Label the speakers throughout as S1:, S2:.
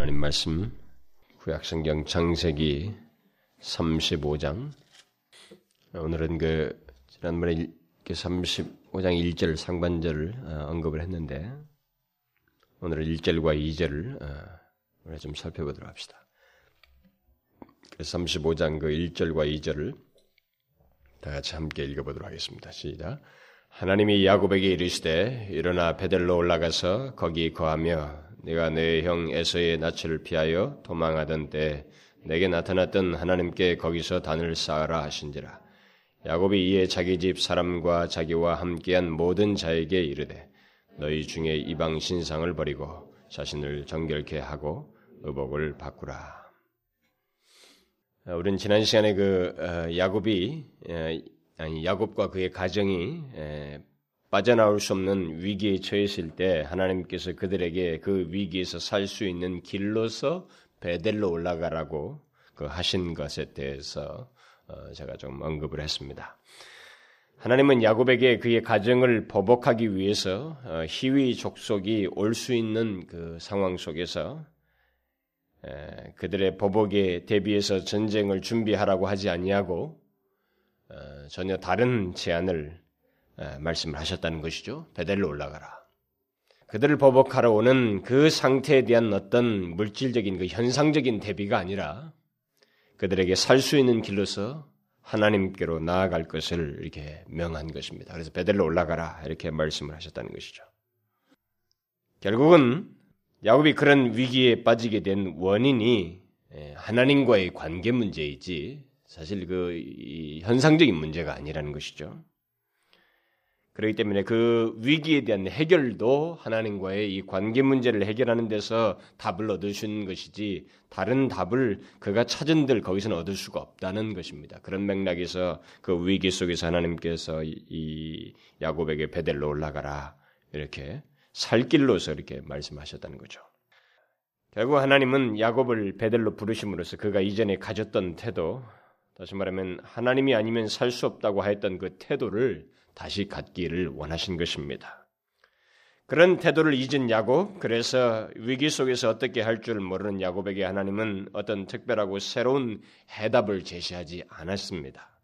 S1: 하나님 말씀 구약성경 창세기 35장 오늘은 그 지난번에 35장 1절 상반절을 어, 언급을 했는데 오늘은 1절과 2절을 어, 좀 살펴보도록 합시다. 35장 그 1절과 2절을 다 같이 함께 읽어보도록 하겠습니다. 시작. 하나님이 야곱에게 이르시되 일어나 베델로 올라가서 거기 거하며 네가 내 형 에서의 낯을 피하여 도망하던 때 내게 나타났던 하나님께 거기서 단을 쌓아라 하신지라. 야곱이 이에 자기 집 사람과 자기와 함께한 모든 자에게 이르되 너희 중에 이방 신상을 버리고 자신을 정결케 하고 의복을 바꾸라. 우리는 지난 시간에 그 어, 야곱이 아니 야곱과 그의 가정이 빠져나올 수 없는 위기에 처했을 때 하나님께서 그들에게 그 위기에서 살 수 있는 길로서 베델로 올라가라고 그 하신 것에 대해서 어, 제가 좀 언급을 했습니다. 하나님은 야곱에게 그의 가정을 보복하기 위해서 어, 희위 족속이 올 수 있는 그 상황 속에서 그들의 보복에 대비해서 전쟁을 준비하라고 하지 아니하고 어, 전혀 다른 제안을 말씀을 하셨다는 것이죠. 베델로 올라가라. 그들을 보복하러 오는 그 상태에 대한 어떤 물질적인 그 현상적인 대비가 아니라 그들에게 살 수 있는 길로서 하나님께로 나아갈 것을 이렇게 명한 것입니다. 그래서 베델로 올라가라 이렇게 말씀을 하셨다는 것이죠. 결국은 야곱이 그런 위기에 빠지게 된 원인이 하나님과의 관계 문제이지 사실 그 현상적인 문제가 아니라는 것이죠. 그렇기 때문에 그 위기에 대한 해결도 하나님과의 이 관계 문제를 해결하는 데서 답을 얻으신 것이지 다른 답을 그가 찾은 들 거기서는 얻을 수가 없다는 것입니다. 그런 맥락에서 그 위기 속에서 하나님께서 이 야곱에게 베델로 올라가라 이렇게 살 길로서 이렇게 말씀하셨다는 거죠. 결국 하나님은 야곱을 베델로 부르심으로써 그가 이전에 가졌던 태도, 다시 말하면 하나님이 아니면 살 수 없다고 하였던 그 태도를 다시 갖기를 원하신 것입니다. 그런 태도를 잊은 야곱, 그래서 위기 속에서 어떻게 할 줄 모르는 야곱에게 하나님은 어떤 특별하고 새로운 해답을 제시하지 않았습니다.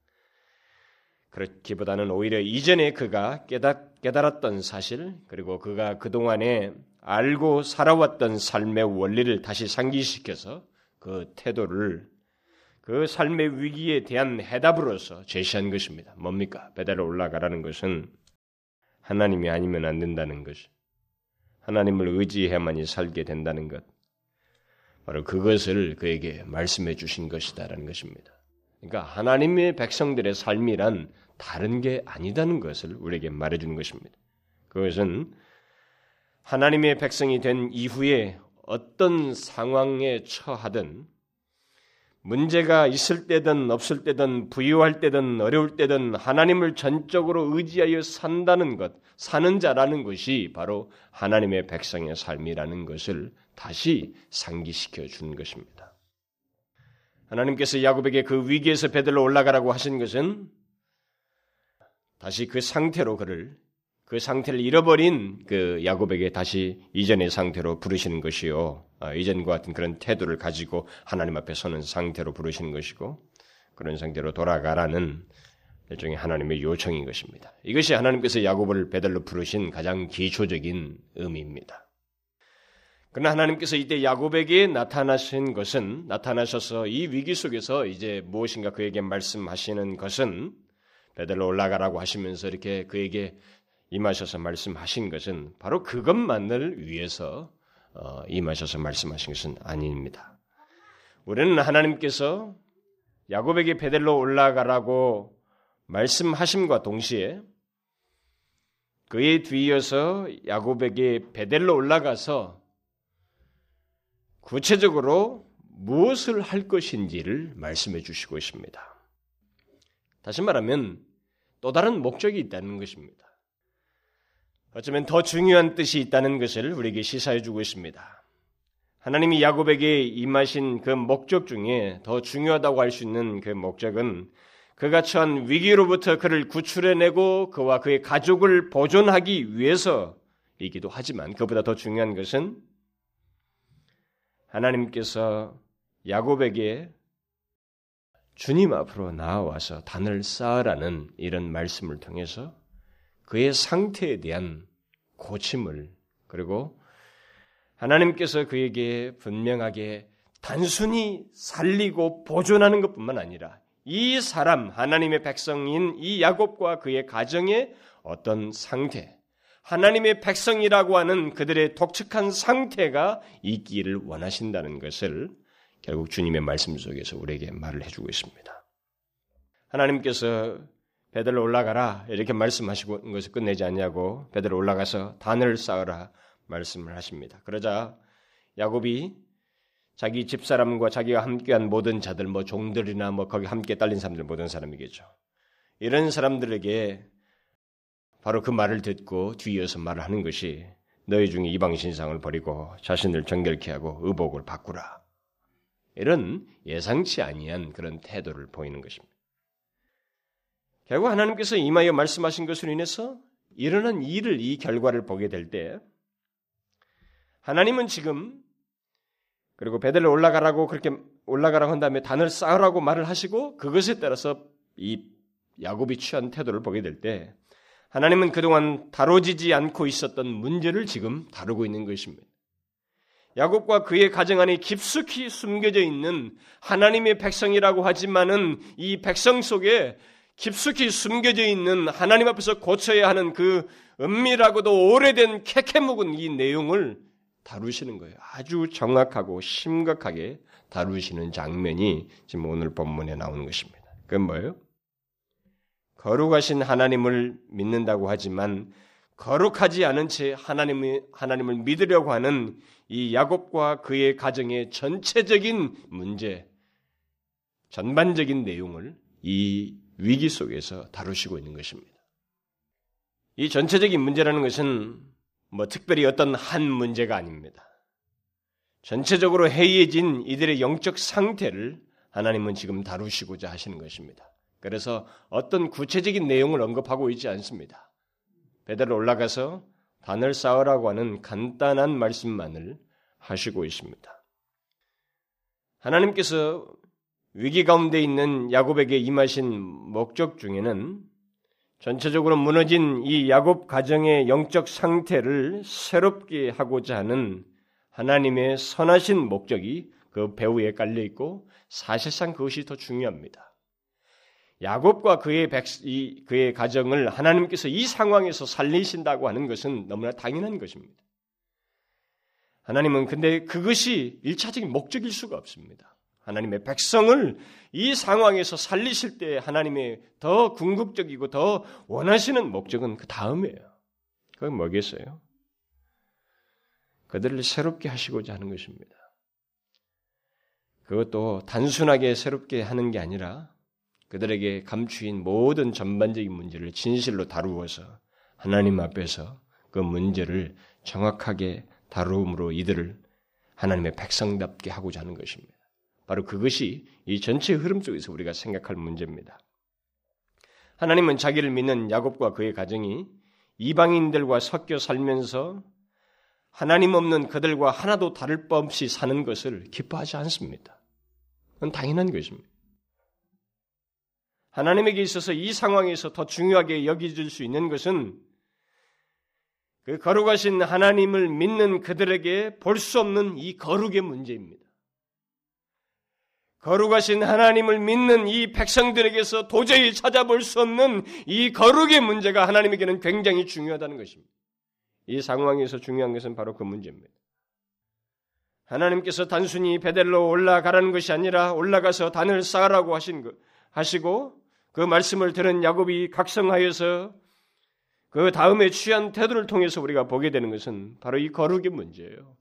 S1: 그렇기보다는 오히려 이전에 그가 깨닫, 깨달았던 사실, 그리고 그가 그동안에 알고 살아왔던 삶의 원리를 다시 상기시켜서 그 태도를 그 삶의 위기에 대한 해답으로서 제시한 것입니다. 뭡니까? 배달로 올라가라는 것은 하나님이 아니면 안 된다는 것. 하나님을 의지해야만이 살게 된다는 것. 바로 그것을 그에게 말씀해 주신 것이다라는 것입니다. 그러니까 하나님의 백성들의 삶이란 다른 게 아니다는 것을 우리에게 말해 주는 것입니다. 그것은 하나님의 백성이 된 이후에 어떤 상황에 처하든 문제가 있을 때든 없을 때든 부유할 때든 어려울 때든 하나님을 전적으로 의지하여 산다는 것, 사는 자라는 것이 바로 하나님의 백성의 삶이라는 것을 다시 상기시켜 준 것입니다. 하나님께서 야곱에게 그 위기에서 베들로 올라가라고 하신 것은 다시 그 상태로 그를 그 상태를 잃어버린 그 야곱에게 다시 이전의 상태로 부르시는 것이요. 아, 이전과 같은 그런 태도를 가지고 하나님 앞에 서는 상태로 부르시는 것이고 그런 상태로 돌아가라는 일종의 하나님의 요청인 것입니다. 이것이 하나님께서 야곱을 베들로 부르신 가장 기초적인 의미입니다. 그러나 하나님께서 이때 야곱에게 나타나신 것은 나타나셔서 이 위기 속에서 이제 무엇인가 그에게 말씀하시는 것은 베들로 올라가라고 하시면서 이렇게 그에게 임하셔서 말씀하신 것은 바로 그것만을 위해서 어, 임하셔서 말씀하신 것은 아닙니다. 우리는 하나님께서 야곱에게 베델로 올라가라고 말씀하심과 동시에 그에 뒤이어서 야곱에게 베델로 올라가서 구체적으로 무엇을 할 것인지를 말씀해 주시고 있습니다. 다시 말하면 또 다른 목적이 있다는 것입니다. 어쩌면 더 중요한 뜻이 있다는 것을 우리에게 시사해 주고 있습니다. 하나님이 야곱에게 임하신 그 목적 중에 더 중요하다고 할 수 있는 그 목적은 그가 처한 위기로부터 그를 구출해내고 그와 그의 가족을 보존하기 위해서이기도 하지만 그보다 더 중요한 것은 하나님께서 야곱에게 주님 앞으로 나와서 단을 쌓으라는 이런 말씀을 통해서 그의 상태에 대한 고침을 그리고 하나님께서 그에게 분명하게 단순히 살리고 보존하는 것뿐만 아니라 이 사람 하나님의 백성인 이 야곱과 그의 가정의 어떤 상태, 하나님의 백성이라고 하는 그들의 독특한 상태가 있기를 원하신다는 것을 결국 주님의 말씀 속에서 우리에게 말을 해주고 있습니다. 하나님께서 베들로 올라가라 이렇게 말씀하시고 것을 끝내지 않냐고 베들로 올라가서 단을 쌓으라 말씀을 하십니다. 그러자 야곱이 자기 집사람과 자기가 함께한 모든 자들 뭐 종들이나 뭐 거기 함께 딸린 사람들 모든 사람이겠죠. 이런 사람들에게 바로 그 말을 듣고 뒤이어서 말을 하는 것이 너희 중에 이방 신상을 버리고 자신을 정결케 하고 의복을 바꾸라. 이런 예상치 아니한 그런 태도를 보이는 것입니다. 결국 하나님께서 이마에 말씀하신 것으로 인해서 일어난 일을 이 결과를 보게 될 때 하나님은 지금 그리고 베델로 올라가라고 그렇게 올라가라고 한 다음에 단을 쌓으라고 말을 하시고 그것에 따라서 이 야곱이 취한 태도를 보게 될 때 하나님은 그동안 다뤄지지 않고 있었던 문제를 지금 다루고 있는 것입니다. 야곱과 그의 가정 안에 깊숙이 숨겨져 있는 하나님의 백성이라고 하지만은 이 백성 속에 깊숙이 숨겨져 있는 하나님 앞에서 고쳐야 하는 그 은밀하고도 오래된 캐캐 묵은 이 내용을 다루시는 거예요. 아주 정확하고 심각하게 다루시는 장면이 지금 오늘 본문에 나오는 것입니다. 그건 뭐예요? 거룩하신 하나님을 믿는다고 하지만 거룩하지 않은 채 하나님을, 하나님을 믿으려고 하는 이 야곱과 그의 가정의 전체적인 문제, 전반적인 내용을 이 위기 속에서 다루시고 있는 것입니다. 이 전체적인 문제라는 것은 뭐 특별히 어떤 한 문제가 아닙니다. 전체적으로 해이해진 이들의 영적 상태를 하나님은 지금 다루시고자 하시는 것입니다. 그래서 어떤 구체적인 내용을 언급하고 있지 않습니다. 베드로 올라가서 단을 쌓으라고 하는 간단한 말씀만을 하시고 있습니다. 하나님께서 위기 가운데 있는 야곱에게 임하신 목적 중에는 전체적으로 무너진 이 야곱 가정의 영적 상태를 새롭게 하고자 하는 하나님의 선하신 목적이 그 배후에 깔려 있고 사실상 그것이 더 중요합니다. 야곱과 그의 백, 이, 그의 가정을 하나님께서 이 상황에서 살리신다고 하는 것은 너무나 당연한 것입니다. 하나님은 근데 그것이 일차적인 목적일 수가 없습니다. 하나님의 백성을 이 상황에서 살리실 때 하나님의 더 궁극적이고 더 원하시는 목적은 그 다음이에요. 그건 뭐겠어요? 그들을 새롭게 하시고자 하는 것입니다. 그것도 단순하게 새롭게 하는 게 아니라 그들에게 감추인 모든 전반적인 문제를 진실로 다루어서 하나님 앞에서 그 문제를 정확하게 다루므로 이들을 하나님의 백성답게 하고자 하는 것입니다. 바로 그것이 이 전체 흐름 속에서 우리가 생각할 문제입니다. 하나님은 자기를 믿는 야곱과 그의 가정이 이방인들과 섞여 살면서 하나님 없는 그들과 하나도 다를 바 없이 사는 것을 기뻐하지 않습니다. 그건 당연한 것입니다. 하나님에게 있어서 이 상황에서 더 중요하게 여겨질 수 있는 것은 그 거룩하신 하나님을 믿는 그들에게 볼 수 없는 이 거룩의 문제입니다. 거룩하신 하나님을 믿는 이 백성들에게서 도저히 찾아볼 수 없는 이 거룩의 문제가 하나님에게는 굉장히 중요하다는 것입니다. 이 상황에서 중요한 것은 바로 그 문제입니다. 하나님께서 단순히 베델로 올라가라는 것이 아니라 올라가서 단을 쌓으라고 하신 것, 하시고 그 말씀을 들은 야곱이 각성하여서 그 다음에 취한 태도를 통해서 우리가 보게 되는 것은 바로 이 거룩의 문제예요.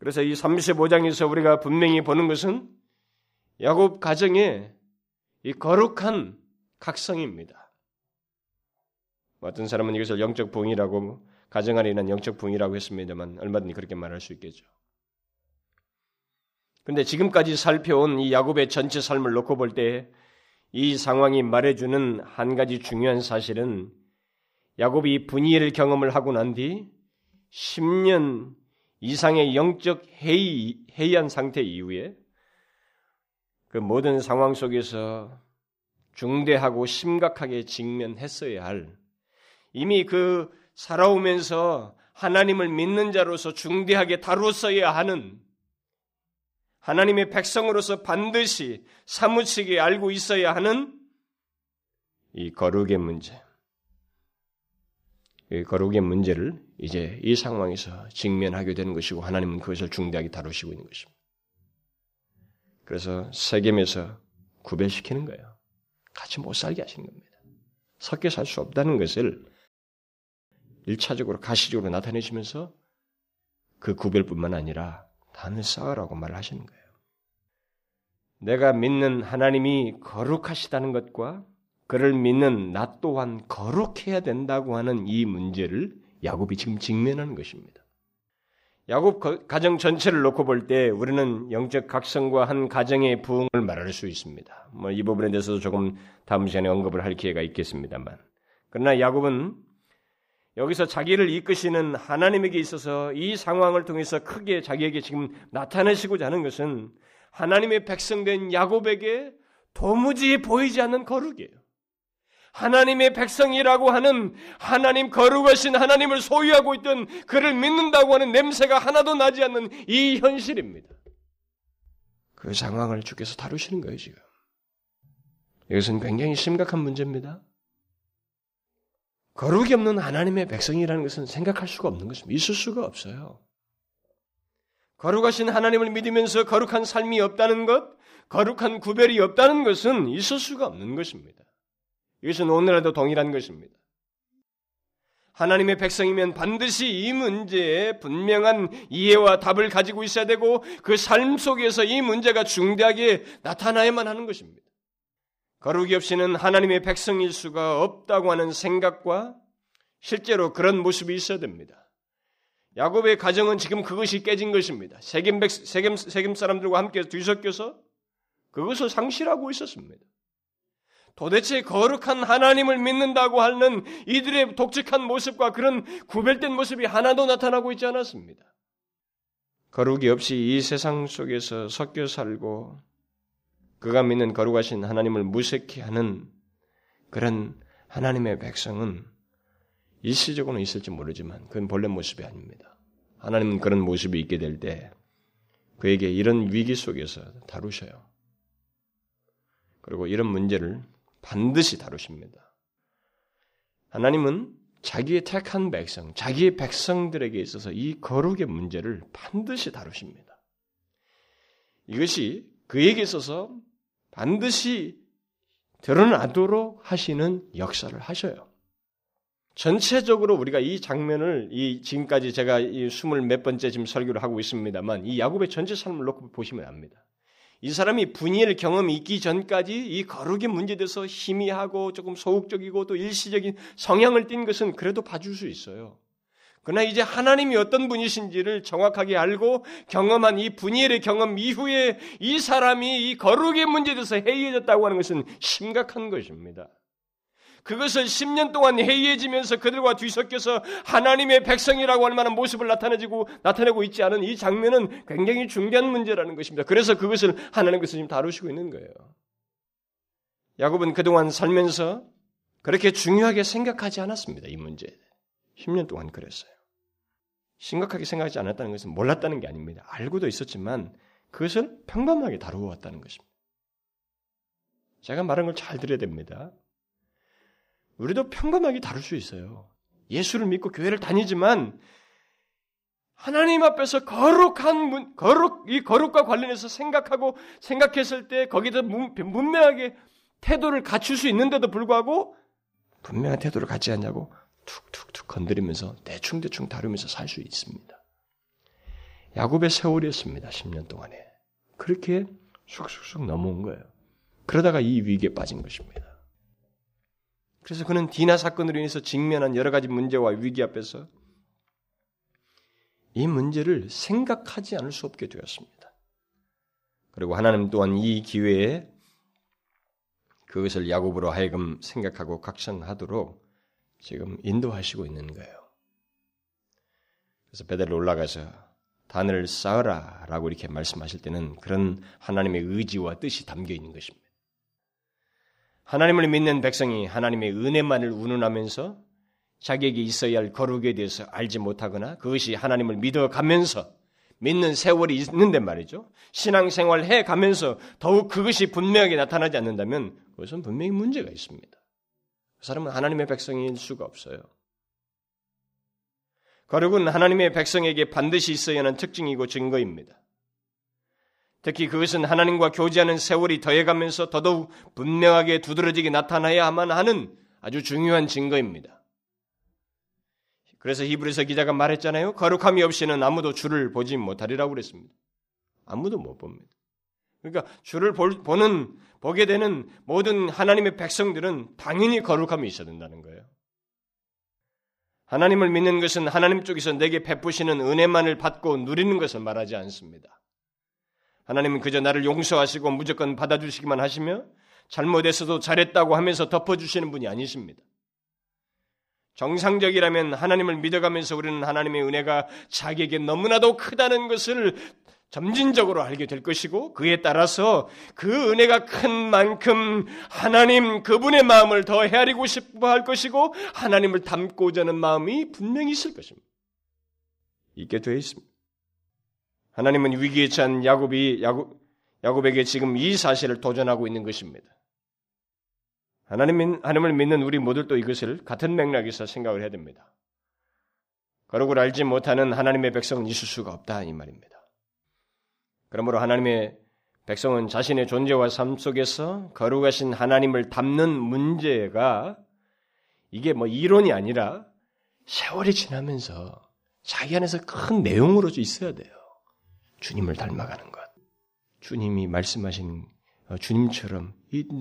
S1: 그래서 이 35장에서 우리가 분명히 보는 것은 야곱 가정의 이 거룩한 각성입니다. 어떤 사람은 이것을 영적 부이라고 가정 안에 있는 영적 부이라고 했습니다만 얼마든지 그렇게 말할 수 있겠죠. 근데 지금까지 살펴온 이 야곱의 전체 삶을 놓고 볼 때 이 상황이 말해주는 한 가지 중요한 사실은 야곱이 분이엘 경험을 하고 난 뒤 10년 이상의 영적 해이, 해이한 상태 이후에 그 모든 상황 속에서 중대하고 심각하게 직면했어야 할 이미 그 살아오면서 하나님을 믿는 자로서 중대하게 다루었어야 하는 하나님의 백성으로서 반드시 사무치게 알고 있어야 하는 이 거룩의 문제. 이 거룩의 문제를 이제 이 상황에서 직면하게 되는 것이고 하나님은 그것을 중대하게 다루시고 있는 것입니다. 그래서 세겜에서 구별시키는 거예요. 같이 못 살게 하시는 겁니다. 섞여 살 수 없다는 것을 일차적으로 가시적으로 나타내시면서 그 구별뿐만 아니라 단을 쌓으라고 말을 하시는 거예요. 내가 믿는 하나님이 거룩하시다는 것과 그를 믿는 나 또한 거룩해야 된다고 하는 이 문제를 야곱이 지금 직면하는 것입니다. 야곱 가정 전체를 놓고 볼 때 우리는 영적 각성과 한 가정의 부흥을 말할 수 있습니다. 뭐 이 부분에 대해서도 조금 다음 시간에 언급을 할 기회가 있겠습니다만. 그러나 야곱은 여기서 자기를 이끄시는 하나님에게 있어서 이 상황을 통해서 크게 자기에게 지금 나타내시고자 하는 것은 하나님의 백성된 야곱에게 도무지 보이지 않는 거룩이에요. 하나님의 백성이라고 하는 하나님 거룩하신 하나님을 소유하고 있던 그를 믿는다고 하는 냄새가 하나도 나지 않는 이 현실입니다. 그 상황을 주께서 다루시는 거예요, 지금. 이것은 굉장히 심각한 문제입니다. 거룩이 없는 하나님의 백성이라는 것은 생각할 수가 없는 것입니다. 있을 수가 없어요. 거룩하신 하나님을 믿으면서 거룩한 삶이 없다는 것, 거룩한 구별이 없다는 것은 있을 수가 없는 것입니다. 이것은 오늘날도 동일한 것입니다. 하나님의 백성이면 반드시 이 문제에 분명한 이해와 답을 가지고 있어야 되고 그 삶 속에서 이 문제가 중대하게 나타나야만 하는 것입니다. 거룩이 없이는 하나님의 백성일 수가 없다고 하는 생각과 실제로 그런 모습이 있어야 됩니다. 야곱의 가정은 지금 그것이 깨진 것입니다. 세겜, 백, 세겜, 세겜 사람들과 함께 뒤섞여서 그것을 상실하고 있었습니다. 도대체 거룩한 하나님을 믿는다고 하는 이들의 독특한 모습과 그런 구별된 모습이 하나도 나타나고 있지 않았습니다. 거룩이 없이 이 세상 속에서 섞여 살고 그가 믿는 거룩하신 하나님을 무색히 하는 그런 하나님의 백성은 일시적으로는 있을지 모르지만 그건 본래 모습이 아닙니다. 하나님은 그런 모습이 있게 될 때 그에게 이런 위기 속에서 다루셔요. 그리고 이런 문제를 반드시 다루십니다. 하나님은 자기의 택한 백성, 자기의 백성들에게 있어서 이 거룩의 문제를 반드시 다루십니다. 이것이 그에게 있어서 반드시 드러나도록 하시는 역사를 하셔요. 전체적으로 우리가 이 장면을 이 지금까지 제가 이 스물 몇 번째 지금 설교를 하고 있습니다만 이 야곱의 전체 삶을 놓고 보시면 압니다. 이 사람이 분이엘 경험이 있기 전까지 이 거룩의 문제에 대해서 희미하고 조금 소극적이고 또 일시적인 성향을 띈 것은 그래도 봐줄 수 있어요. 그러나 이제 하나님이 어떤 분이신지를 정확하게 알고 경험한 이 분이엘의 경험 이후에 이 사람이 이 거룩의 문제에 대해서 해이해졌다고 하는 것은 심각한 것입니다. 그것을 10년 동안 해이해지면서 그들과 뒤섞여서 하나님의 백성이라고 할 만한 모습을 나타내지고 나타내고 있지 않은 이 장면은 굉장히 중대한 문제라는 것입니다. 그래서 그것을 하나님께서 지금 다루시고 있는 거예요. 야곱은 그동안 살면서 그렇게 중요하게 생각하지 않았습니다. 이 문제. 10년 동안 그랬어요. 심각하게 생각하지 않았다는 것은 몰랐다는 게 아닙니다. 알고도 있었지만 그것을 평범하게 다루어 왔다는 것입니다. 제가 말한 걸 잘 들어야 됩니다. 우리도 평범하게 다룰 수 있어요. 예수를 믿고 교회를 다니지만 하나님 앞에서 거룩한 문, 거룩 이 거룩과 관련해서 생각하고 생각했을 때 거기다 문명하게 태도를 갖출 수 있는데도 불구하고 분명한 태도를 갖지 않냐고 툭툭툭 건드리면서 대충대충 다루면서 살 수 있습니다. 야곱의 세월이었습니다. 10년 동안에. 그렇게 쑥쑥쑥 넘어온 거예요. 그러다가 이 위기에 빠진 것입니다. 그래서 그는 디나 사건으로 인해서 직면한 여러 가지 문제와 위기 앞에서 이 문제를 생각하지 않을 수 없게 되었습니다. 그리고 하나님 또한 이 기회에 그것을 야곱으로 하여금 생각하고 각성하도록 지금 인도하시고 있는 거예요. 그래서 베델로 올라가서 단을 쌓으라 라고 이렇게 말씀하실 때는 그런 하나님의 의지와 뜻이 담겨 있는 것입니다. 하나님을 믿는 백성이 하나님의 은혜만을 운운하면서 자기에게 있어야 할 거룩에 대해서 알지 못하거나 그것이 하나님을 믿어가면서 믿는 세월이 있는데 말이죠. 신앙생활 해 가면서 더욱 그것이 분명하게 나타나지 않는다면 그것은 분명히 문제가 있습니다. 그 사람은 하나님의 백성일 수가 없어요. 거룩은 하나님의 백성에게 반드시 있어야 하는 특징이고 증거입니다. 특히 그것은 하나님과 교제하는 세월이 더해가면서 더더욱 분명하게 두드러지게 나타나야만 하는 아주 중요한 증거입니다. 그래서 히브리서 기자가 말했잖아요. 거룩함이 없이는 아무도 주를 보지 못하리라고 그랬습니다. 아무도 못 봅니다. 그러니까 주를 보는 보게 되는 모든 하나님의 백성들은 당연히 거룩함이 있어야 된다는 거예요. 하나님을 믿는 것은 하나님 쪽에서 내게 베푸시는 은혜만을 받고 누리는 것을 말하지 않습니다. 하나님은 그저 나를 용서하시고 무조건 받아주시기만 하시며 잘못했어도 잘했다고 하면서 덮어주시는 분이 아니십니다. 정상적이라면 하나님을 믿어가면서 우리는 하나님의 은혜가 자기에게 너무나도 크다는 것을 점진적으로 알게 될 것이고 그에 따라서 그 은혜가 큰 만큼 하나님 그분의 마음을 더 헤아리고 싶어 할 것이고 하나님을 닮고자 하는 마음이 분명히 있을 것입니다. 있게 되어 있습니다. 하나님은 위기에 처한 야곱이 야곱, 야곱에게 지금 이 사실을 도전하고 있는 것입니다. 하나님, 하나님을 믿는 우리 모두도 이것을 같은 맥락에서 생각을 해야 됩니다. 거룩을 알지 못하는 하나님의 백성은 있을 수가 없다 이 말입니다. 그러므로 하나님의 백성은 자신의 존재와 삶 속에서 거룩하신 하나님을 담는 문제가 이게 뭐 이론이 아니라 세월이 지나면서 자기 안에서 큰 내용으로 있어야 돼요. 주님을 닮아가는 것. 주님이 말씀하신 어, 주님처럼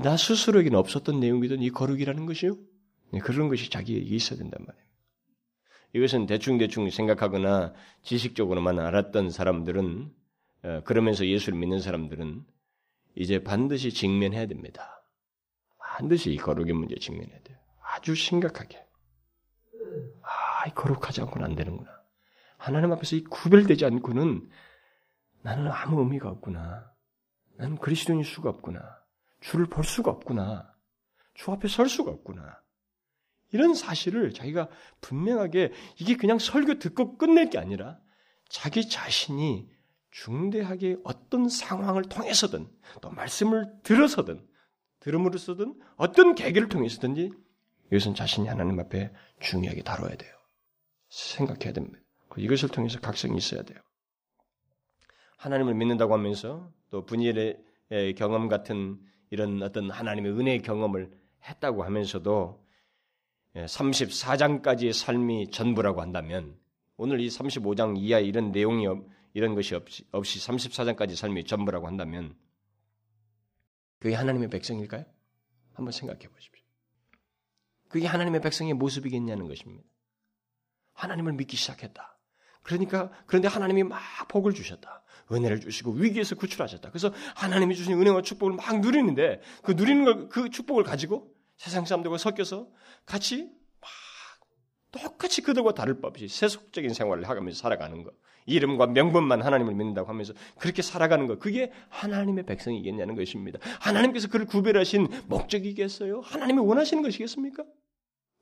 S1: 나 스스로에게는 없었던 내용이든 이 거룩이라는 것이요. 네, 그런 것이 자기에게 있어야 된단 말이에요. 이것은 대충대충 생각하거나 지식적으로만 알았던 사람들은 어, 그러면서 예수를 믿는 사람들은 이제 반드시 직면해야 됩니다. 반드시 이 거룩의 문제 직면해야 돼요. 아주 심각하게. 아, 이 거룩하지 않고는 안 되는구나. 하나님 앞에서 이 구별되지 않고는 나는 아무 의미가 없구나. 나는 그리스도인일 수가 없구나. 주를 볼 수가 없구나. 주 앞에 설 수가 없구나. 이런 사실을 자기가 분명하게 이게 그냥 설교 듣고 끝낼 게 아니라 자기 자신이 중대하게 어떤 상황을 통해서든 또 말씀을 들어서든 들음으로써든 어떤 계기를 통해서든지 이것은 자신이 하나님 앞에 중요하게 다뤄야 돼요. 생각해야 됩니다. 이것을 통해서 각성이 있어야 돼요. 하나님을 믿는다고 하면서 또 분일의 경험 같은 이런 어떤 하나님의 은혜의 경험을 했다고 하면서도 34장까지의 삶이 전부라고 한다면 오늘 이 35장 이하 이런 내용이 이런 것이 없이, 없이 34장까지 삶이 전부라고 한다면 그게 하나님의 백성일까요? 한번 생각해 보십시오. 그게 하나님의 백성의 모습이겠냐는 것입니다. 하나님을 믿기 시작했다. 그러니까 그런데 하나님이 막 복을 주셨다. 은혜를 주시고 위기에서 구출하셨다. 그래서 하나님이 주신 은혜와 축복을 막 누리는데 그 누리는 걸 그 축복을 가지고 세상 사람들과 섞여서 같이 막 똑같이 그들과 다를 법 없이 세속적인 생활을 하면서 살아가는 것. 이름과 명분만 하나님을 믿는다고 하면서 그렇게 살아가는 것. 그게 하나님의 백성이겠냐는 것입니다. 하나님께서 그를 구별하신 목적이겠어요? 하나님이 원하시는 것이겠습니까?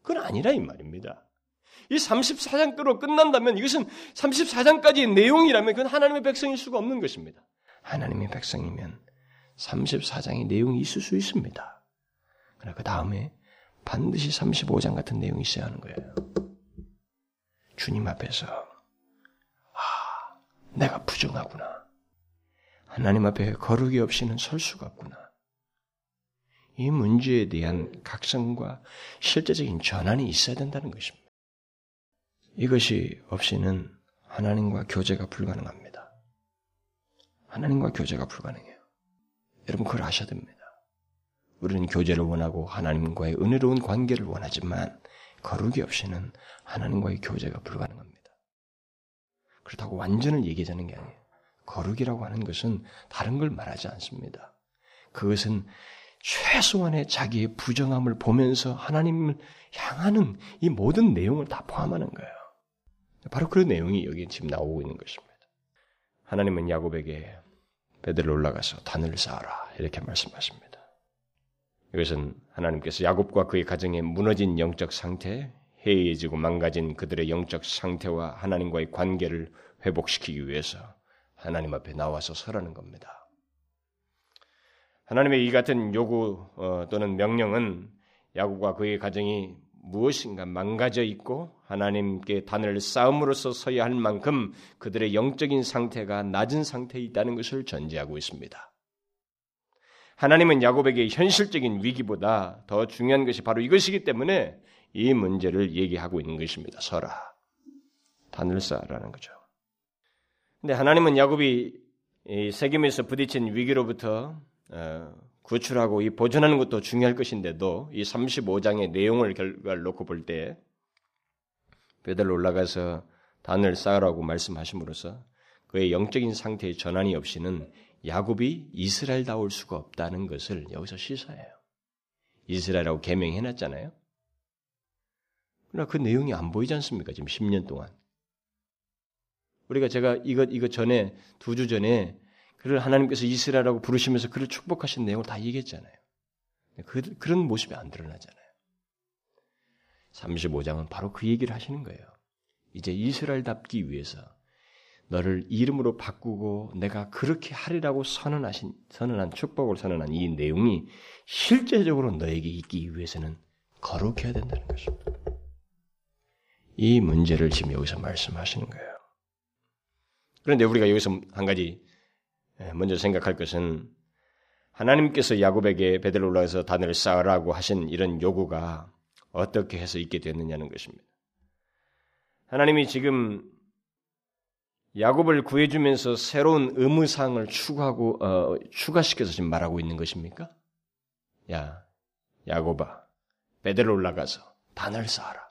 S1: 그건 아니라 이 말입니다. 이 34장대로 끝난다면 이것은 34장까지의 내용이라면 그건 하나님의 백성일 수가 없는 것입니다. 하나님의 백성이면 34장의 내용이 있을 수 있습니다. 그러나 그 다음에 반드시 35장 같은 내용이 있어야 하는 거예요. 주님 앞에서 아, 내가 부정하구나. 하나님 앞에 거룩이 없이는 설 수가 없구나. 이 문제에 대한 각성과 실제적인 전환이 있어야 된다는 것입니다. 이것이 없이는 하나님과 교제가 불가능합니다. 하나님과 교제가 불가능해요. 여러분 그걸 아셔야 됩니다. 우리는 교제를 원하고 하나님과의 은혜로운 관계를 원하지만 거룩이 없이는 하나님과의 교제가 불가능합니다. 그렇다고 완전을 얘기하자는 게 아니에요. 거룩이라고 하는 것은 다른 걸 말하지 않습니다. 그것은 최소한의 자기의 부정함을 보면서 하나님을 향하는 이 모든 내용을 다 포함하는 거예요. 바로 그런 내용이 여기 지금 나오고 있는 것입니다. 하나님은 야곱에게 베델로 올라가서 단을 쌓아라 이렇게 말씀하십니다. 이것은 하나님께서 야곱과 그의 가정의 무너진 영적 상태, 해이해지고 망가진 그들의 영적 상태와 하나님과의 관계를 회복시키기 위해서 하나님 앞에 나와서 서라는 겁니다. 하나님의 이 같은 요구 어, 또는 명령은 야곱과 그의 가정이 무엇인가 망가져 있고 하나님께 단을 쌓음으로써 서야 할 만큼 그들의 영적인 상태가 낮은 상태에 있다는 것을 전제하고 있습니다. 하나님은 야곱에게 현실적인 위기보다 더 중요한 것이 바로 이것이기 때문에 이 문제를 얘기하고 있는 것입니다. 서라. 단을 쌓으라는 거죠. 근데 하나님은 야곱이 세겜에서 부딪힌 위기로부터 어, 구출하고 이 보존하는 것도 중요할 것인데도 이 35장의 내용을 결과를 놓고 볼 때 베델로 올라가서 단을 쌓으라고 말씀하심으로써 그의 영적인 상태의 전환이 없이는 야곱이 이스라엘다울 수가 없다는 것을 여기서 시사해요. 이스라엘이라고 개명해 놨잖아요. 그러나 그 내용이 안 보이지 않습니까? 지금 10년 동안. 우리가 제가 이것 이것 전에 두 주 전에 그를 하나님께서 이스라엘이라고 부르시면서 그를 축복하신 내용을 다 얘기했잖아요. 그, 그런 모습이 안 드러나잖아요. 35장은 바로 그 얘기를 하시는 거예요. 이제 이스라엘답기 위해서 너를 이름으로 바꾸고 내가 그렇게 하리라고 선언하신 선언한 축복을 선언한 이 내용이 실제적으로 너에게 있기 위해서는 거룩해야 된다는 것입니다. 이 문제를 지금 여기서 말씀하시는 거예요. 그런데 우리가 여기서 한 가지 먼저 생각할 것은 하나님께서 야곱에게 베델로 올라가서 단을 쌓으라고 하신 이런 요구가 어떻게 해서 있게 됐느냐는 것입니다. 하나님이 지금 야곱을 구해주면서 새로운 의무사항을 추구하고 어, 추가시켜서 지금 말하고 있는 것입니까? 야, 야곱아, 베델로 올라가서 단을 쌓아라.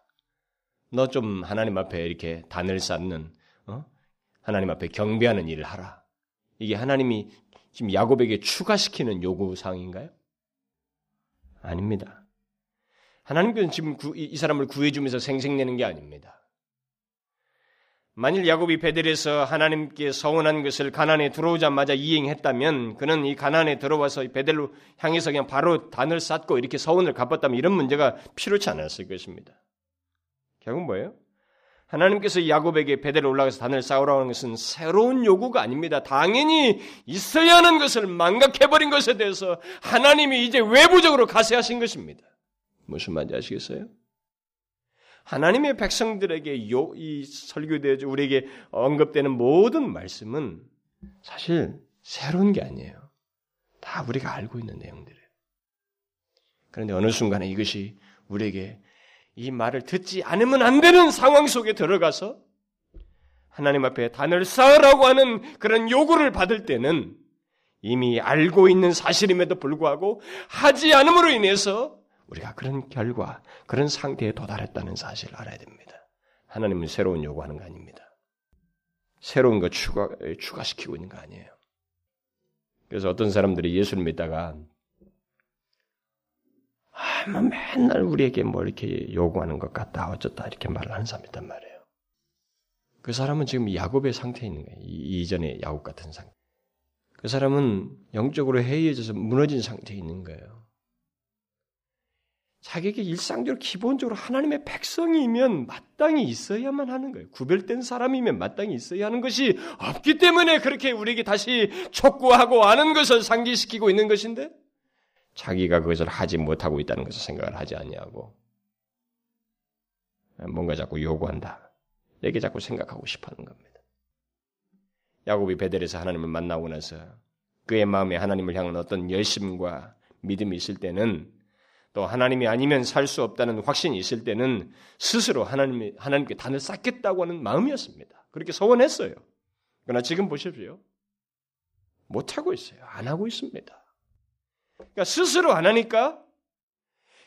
S1: 너 좀 하나님 앞에 이렇게 단을 쌓는 어? 하나님 앞에 경배하는 일을 하라. 이게 하나님이 지금 야곱에게 추가시키는 요구 사항인가요? 아닙니다. 하나님께서는 지금 이 사람을 구해주면서 생생내는 게 아닙니다. 만일 야곱이 베델에서 하나님께 서원한 것을 가난에 들어오자마자 이행했다면 그는 이 가난에 들어와서 베델로 향해서 그냥 바로 단을 쌓고 이렇게 서원을 갚았다면 이런 문제가 필요치 않았을 것입니다. 결국 뭐예요? 하나님께서 야곱에게 베델로 올라가서 단을 쌓으라는 고 것은 새로운 요구가 아닙니다. 당연히 있어야 하는 것을 망각해버린 것에 대해서 하나님이 이제 외부적으로 가세하신 것입니다. 무슨 말인지 아시겠어요? 하나님의 백성들에게 요, 이 설교되어 우리에게 언급되는 모든 말씀은 사실 새로운 게 아니에요. 다 우리가 알고 있는 내용들이에요. 그런데 어느 순간에 이것이 우리에게 이 말을 듣지 않으면 안 되는 상황 속에 들어가서 하나님 앞에 단을 쌓으라고 하는 그런 요구를 받을 때는 이미 알고 있는 사실임에도 불구하고 하지 않음으로 인해서 우리가 그런 결과, 그런 상태에 도달했다는 사실을 알아야 됩니다. 하나님은 새로운 요구하는 거 아닙니다. 새로운 거 추가, 추가시키고 있는 거 아니에요. 그래서 어떤 사람들이 예수를 믿다가 아, 뭐 맨날 우리에게 뭐 이렇게 요구하는 것 같다, 어쩌다 이렇게 말을 하는 사람이 있단 말이에요. 그 사람은 지금 야곱의 상태에 있는 거예요. 이전에 야곱 같은 상태. 그 사람은 영적으로 해이해져서 무너진 상태에 있는 거예요. 자기에게 일상적으로 기본적으로 하나님의 백성이면 마땅히 있어야만 하는 거예요. 구별된 사람이면 마땅히 있어야 하는 것이 없기 때문에 그렇게 우리에게 다시 촉구하고 아는 것을 상기시키고 있는 것인데 자기가 그것을 하지 못하고 있다는 것을 생각을 하지 않냐고 뭔가 자꾸 요구한다. 이렇게 자꾸 생각하고 싶어 하는 겁니다. 야곱이 베델에서 하나님을 만나고 나서 그의 마음에 하나님을 향한 어떤 열심과 믿음이 있을 때는 또 하나님이 아니면 살 수 없다는 확신이 있을 때는 스스로 하나님, 하나님께 단을 쌓겠다고 하는 마음이었습니다. 그렇게 서원했어요. 그러나 지금 보십시오. 못하고 있어요. 안 하고 있습니다. 그러니까 스스로 안 하니까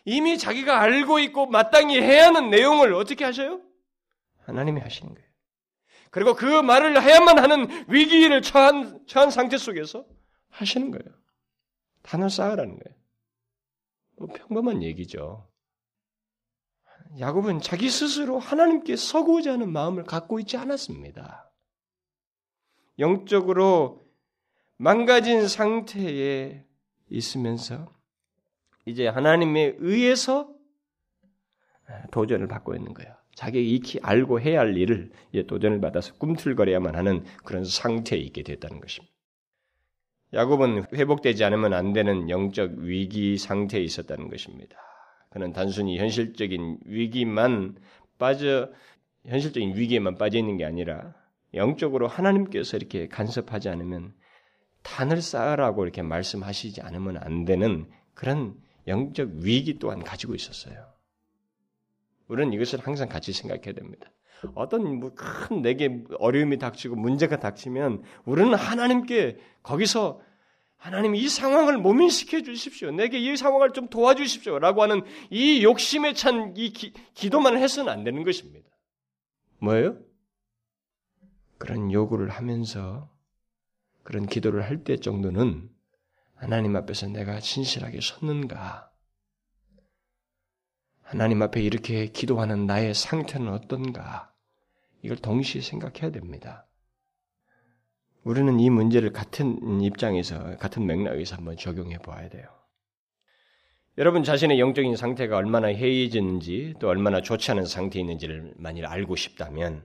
S1: 이미 자기가 알고 있고 마땅히 해야 하는 내용을 어떻게 하셔요? 하나님이 하시는 거예요. 그리고 그 말을 해야만 하는 위기를 처한, 처한 상태 속에서 하시는 거예요. 단을 쌓으라는 거예요. 뭐 평범한 얘기죠. 야곱은 자기 스스로 하나님께 서고자 하는 마음을 갖고 있지 않았습니다. 영적으로 망가진 상태에 있으면서 이제 하나님에 의해서 도전을 받고 있는 거예요. 자기 익히 알고 해야 할 일을 도전을 받아서 꿈틀거려야만 하는 그런 상태에 있게 됐다는 것입니다. 야곱은 회복되지 않으면 안 되는 영적 위기 상태에 있었다는 것입니다. 그는 단순히 현실적인 위기만 빠져 현실적인 위기에만 빠져 있는 게 아니라 영적으로 하나님께서 이렇게 간섭하지 않으면 단을 쌓으라고 이렇게 말씀하시지 않으면 안 되는 그런 영적 위기 또한 가지고 있었어요. 우리는 이것을 항상 같이 생각해야 됩니다. 어떤 뭐 큰 내게 어려움이 닥치고 문제가 닥치면 우리는 하나님께 거기서 하나님 이 상황을 모면시켜 주십시오. 내게 이 상황을 좀 도와주십시오 라고 하는 이 욕심에 찬 이 기도만 해서는 안 되는 것입니다. 뭐예요? 그런 요구를 하면서 그런 기도를 할 때 정도는 하나님 앞에서 내가 신실하게 섰는가? 하나님 앞에 이렇게 기도하는 나의 상태는 어떤가? 이걸 동시에 생각해야 됩니다. 우리는 이 문제를 같은 입장에서, 같은 맥락에서 한번 적용해 보아야 돼요. 여러분 자신의 영적인 상태가 얼마나 해이해졌는지 또 얼마나 좋지 않은 상태에 있는지를 만일 알고 싶다면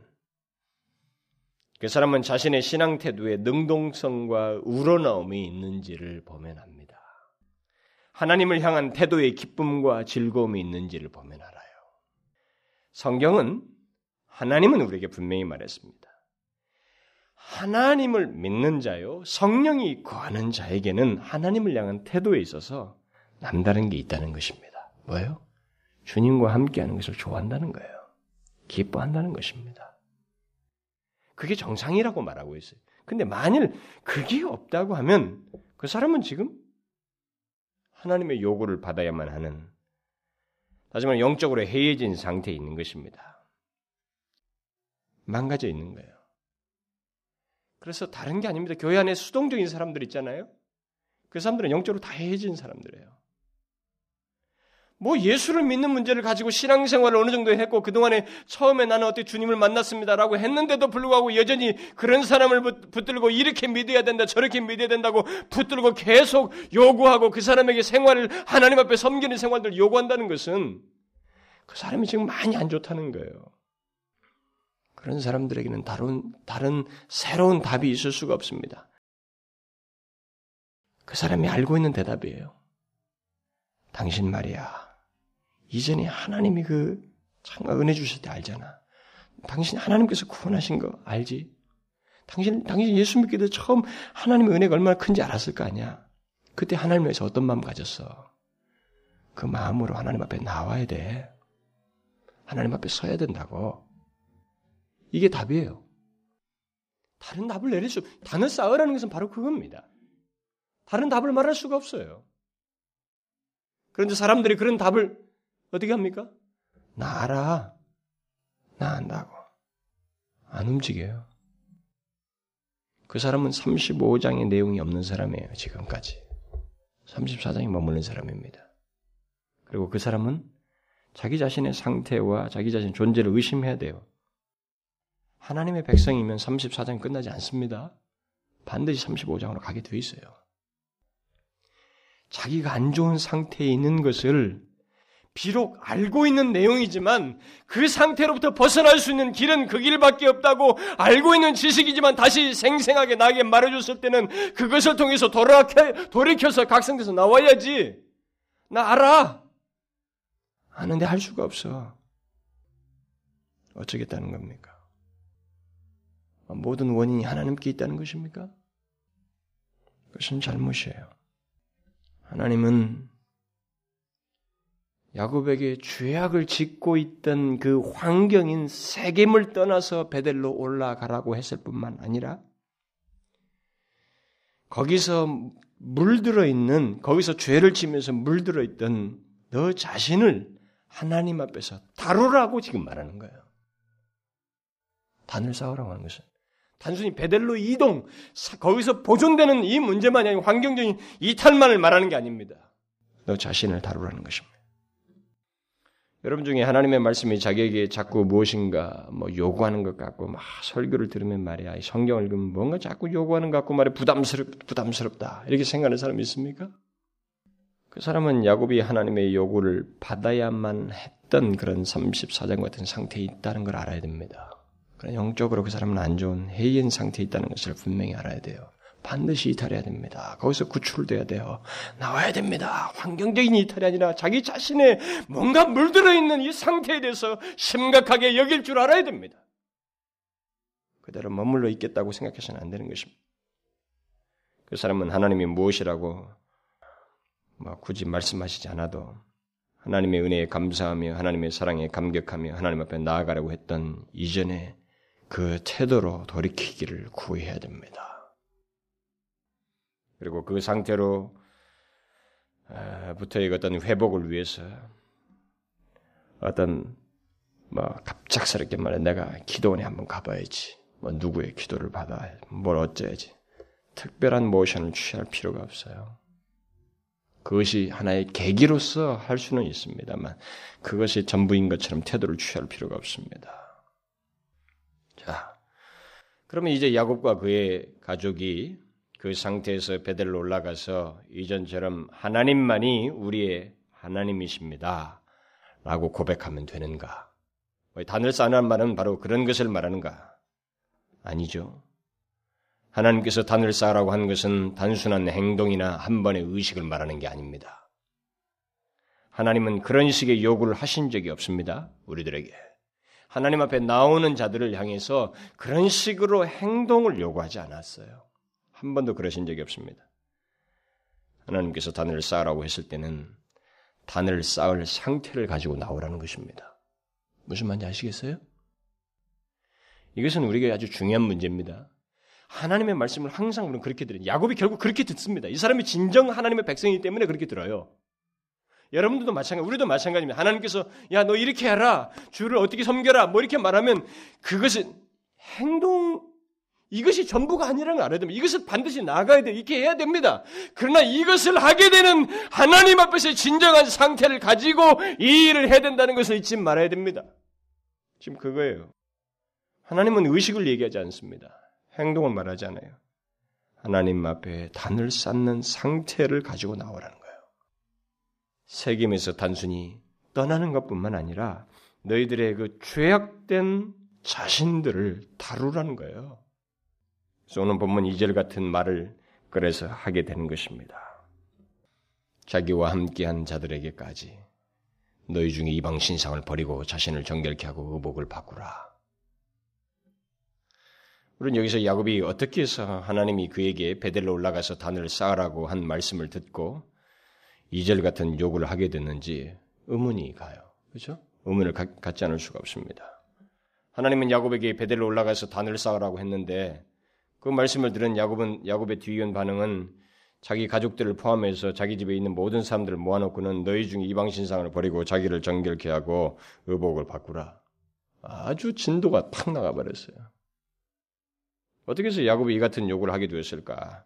S1: 그 사람은 자신의 신앙 태도에 능동성과 우러나옴이 있는지를 보면 합니다. 하나님을 향한 태도의 기쁨과 즐거움이 있는지를 보면 알아요. 성경은 하나님은 우리에게 분명히 말했습니다. 하나님을 믿는 자요, 성령이 거하는 자에게는 하나님을 향한 태도에 있어서 남다른 게 있다는 것입니다. 뭐예요? 주님과 함께하는 것을 좋아한다는 거예요. 기뻐한다는 것입니다. 그게 정상이라고 말하고 있어요. 근데 만일 그게 없다고 하면 그 사람은 지금 하나님의 요구를 받아야만 하는 말해 영적으로 해해진 상태에 있는 것입니다. 망가져 있는 거예요. 그래서 다른 게 아닙니다. 교회 안에 수동적인 사람들 있잖아요. 그 사람들은 영적으로 다 해해진 사람들이에요. 뭐 예수를 믿는 문제를 가지고 신앙생활을 어느 정도 했고 그동안에 처음에 나는 어떻게 주님을 만났습니다라고 했는데도 불구하고 여전히 그런 사람을 붙들고 이렇게 믿어야 된다 저렇게 믿어야 된다고 붙들고 계속 요구하고 그 사람에게 생활을 하나님 앞에 섬기는 생활들을 요구한다는 것은 그 사람이 지금 많이 안 좋다는 거예요. 그런 사람들에게는 다른, 다른 새로운 답이 있을 수가 없습니다. 그 사람이 알고 있는 대답이에요. 당신 말이야. 이전에 하나님이 그 참가 은혜 주실 때 알잖아. 당신 하나님께서 구원하신 거 알지? 당신 당신 예수 믿기 전 처음 하나님의 은혜가 얼마나 큰지 알았을 거 아니야. 그때 하나님 에서 어떤 마음 가졌어? 그 마음으로 하나님 앞에 나와야 돼. 하나님 앞에 서야 된다고. 이게 답이에요. 다른 답을 내릴 수, 단을 쌓으라는 것은 바로 그겁니다. 다른 답을 말할 수가 없어요. 그런데 사람들이 그런 답을 어떻게 합니까? 나 알아. 나 안다고. 안 움직여요. 그 사람은 35장의 내용이 없는 사람이에요, 지금까지. 34장에 머무는 사람입니다. 그리고 그 사람은 자기 자신의 상태와 자기 자신의 존재를 의심해야 돼요. 하나님의 백성이면 34장 끝나지 않습니다. 반드시 35장으로 가게 돼 있어요. 자기가 안 좋은 상태에 있는 것을 비록 알고 있는 내용이지만 그 상태로부터 벗어날 수 있는 길은 그 길밖에 없다고 알고 있는 지식이지만 다시 생생하게 나에게 말해줬을 때는 그것을 통해서 돌아켜, 돌이켜서 각성돼서 나와야지. 나 알아. 아는데 할 수가 없어. 어쩌겠다는 겁니까? 모든 원인이 하나님께 있다는 것입니까? 그것은 잘못이에요. 하나님은 야곱에게 죄악을 짓고 있던 그 환경인 세겜을 떠나서 베델로 올라가라고 했을 뿐만 아니라 거기서 물들어 있는 거기서 죄를 지면서 물들어 있던 너 자신을 하나님 앞에서 다루라고 지금 말하는 거예요. 단을 쌓으라고 하는 것은 단순히 베델로 이동 거기서 보존되는 이 문제만이 아니라 환경적인 이탈만을 말하는 게 아닙니다. 너 자신을 다루라는 것입니다. 여러분 중에 하나님의 말씀이 자기에게 자꾸 무엇인가 뭐 요구하는 것 같고 막 설교를 들으면 말이야 성경을 읽으면 뭔가 자꾸 요구하는 것 같고 말이 부담스럽 부담스럽다 이렇게 생각하는 사람 있습니까? 그 사람은 야곱이 하나님의 요구를 받아야만 했던 그런 34장 같은 상태에 있다는 걸 알아야 됩니다. 영적으로 그 사람은 안 좋은 해이한 상태에 있다는 것을 분명히 알아야 돼요. 반드시 이탈해야 됩니다. 거기서 구출돼야 돼요. 나와야 됩니다. 환경적인 이탈이 아니라 자기 자신의 뭔가 물들어 있는 이 상태에 대해서 심각하게 여길 줄 알아야 됩니다. 그대로 머물러 있겠다고 생각해서는 안 되는 것입니다. 그 사람은 하나님이 무엇이라고 뭐 굳이 말씀하시지 않아도 하나님의 은혜에 감사하며 하나님의 사랑에 감격하며 하나님 앞에 나아가려고 했던 이전에 그 태도로 돌이키기를 구해야 됩니다. 그리고 그 상태로 부터의 어떤 회복을 위해서 어떤 뭐 갑작스럽게 말해 내가 기도원에 한번 가봐야지. 뭐 누구의 기도를 받아 뭘 어째야지. 특별한 모션을 취할 필요가 없어요. 그것이 하나의 계기로서 할 수는 있습니다만 그것이 전부인 것처럼 태도를 취할 필요가 없습니다. 자, 그러면 이제 야곱과 그의 가족이 그 상태에서 베델로 올라가서 이전처럼 하나님만이 우리의 하나님이십니다. 라고 고백하면 되는가? 단을 쌓는 말은 바로 그런 것을 말하는가? 아니죠. 하나님께서 단을 쌓으라고 한 것은 단순한 행동이나 한 번의 의식을 말하는 게 아닙니다. 하나님은 그런 식의 요구를 하신 적이 없습니다. 우리들에게. 하나님 앞에 나오는 자들을 향해서 그런 식으로 행동을 요구하지 않았어요. 한 번도 그러신 적이 없습니다. 하나님께서 단을 쌓으라고 했을 때는 단을 쌓을 상태를 가지고 나오라는 것입니다. 무슨 말인지 아시겠어요? 이것은 우리가 아주 중요한 문제입니다. 하나님의 말씀을 항상 우리는 그렇게 들어요. 야곱이 결국 그렇게 듣습니다. 이 사람이 진정 하나님의 백성이기 때문에 그렇게 들어요. 여러분들도 마찬가지, 우리도 마찬가지입니다. 하나님께서 야 너 이렇게 해라, 주를 어떻게 섬겨라, 뭐 이렇게 말하면 그것은 행동 이것이 전부가 아니라는 걸 알아야 됩니다. 이것을 반드시 나가야 돼. 이렇게 해야 됩니다. 그러나 이것을 하게 되는 하나님 앞에서 진정한 상태를 가지고 이 일을 해야 된다는 것을 잊지 말아야 됩니다. 지금 그거예요. 하나님은 의식을 얘기하지 않습니다. 행동을 말하지 않아요. 하나님 앞에 단을 쌓는 상태를 가지고 나오라는 거예요. 세겜에서 단순히 떠나는 것뿐만 아니라 너희들의 그 죄악된 자신들을 다루라는 거예요. 오늘 본문 2절 같은 말을 그래서 하게 되는 것입니다. 자기와 함께한 자들에게까지 너희 중에 이방 신상을 버리고 자신을 정결케 하고 의복을 바꾸라. 우리는 여기서 야곱이 어떻게 해서 하나님이 그에게 베델로 올라가서 단을 쌓으라고 한 말씀을 듣고 2절 같은 요구를 하게 됐는지 의문이 가요. 그렇죠? 의문을 가, 갖지 않을 수가 없습니다. 하나님은 야곱에게 베델로 올라가서 단을 쌓으라고 했는데 그 말씀을 들은 야곱은 야곱의 뒤이은 반응은 자기 가족들을 포함해서 자기 집에 있는 모든 사람들을 모아놓고는 너희 중에 이방 신상을 버리고 자기를 정결케 하고 의복을 바꾸라. 아주 진도가 팍 나가버렸어요. 어떻게 해서 야곱이 이 같은 요구를 하게 되었을까?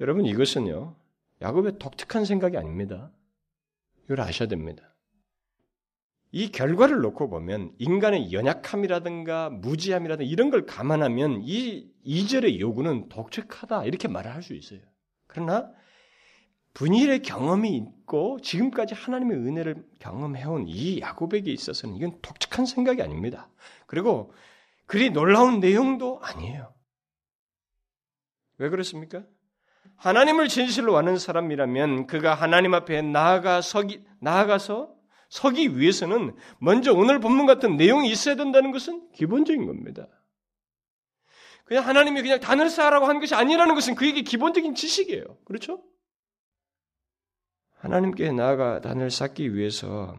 S1: 여러분 이것은요 야곱의 독특한 생각이 아닙니다. 이걸 아셔야 됩니다. 이 결과를 놓고 보면 인간의 연약함이라든가 무지함이라든가 이런 걸 감안하면 이 2절의 요구는 독특하다 이렇게 말을 할 수 있어요. 그러나 분일의 경험이 있고 지금까지 하나님의 은혜를 경험해온 이 야곱에게 있어서는 이건 독특한 생각이 아닙니다. 그리고 그리 놀라운 내용도 아니에요. 왜 그렇습니까? 하나님을 진실로 아는 사람이라면 그가 하나님 앞에 나아가 서기, 나아가서 서기 위해서는 먼저 오늘 본문 같은 내용이 있어야 된다는 것은 기본적인 겁니다. 그냥 하나님이 그냥 단을 쌓으라고 한 것이 아니라는 것은 그에게 기본적인 지식이에요. 그렇죠? 하나님께 나아가 단을 쌓기 위해서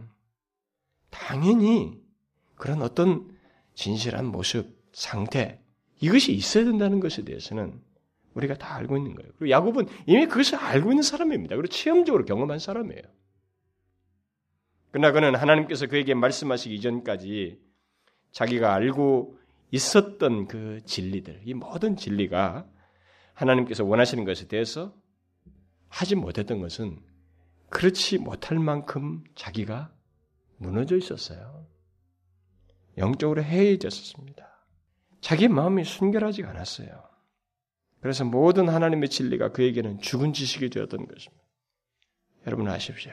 S1: 당연히 그런 어떤 진실한 모습, 상태, 이것이 있어야 된다는 것에 대해서는 우리가 다 알고 있는 거예요. 그리고 야곱은 이미 그것을 알고 있는 사람입니다. 그리고 체험적으로 경험한 사람이에요. 그러나 그는 하나님께서 그에게 말씀하시기 이전까지 자기가 알고 있었던 그 진리들, 이 모든 진리가 하나님께서 원하시는 것에 대해서 하지 못했던 것은 그렇지 못할 만큼 자기가 무너져 있었어요. 영적으로 해이해졌습니다. 자기 마음이 순결하지가 않았어요. 그래서 모든 하나님의 진리가 그에게는 죽은 지식이 되었던 것입니다. 여러분 아십시오.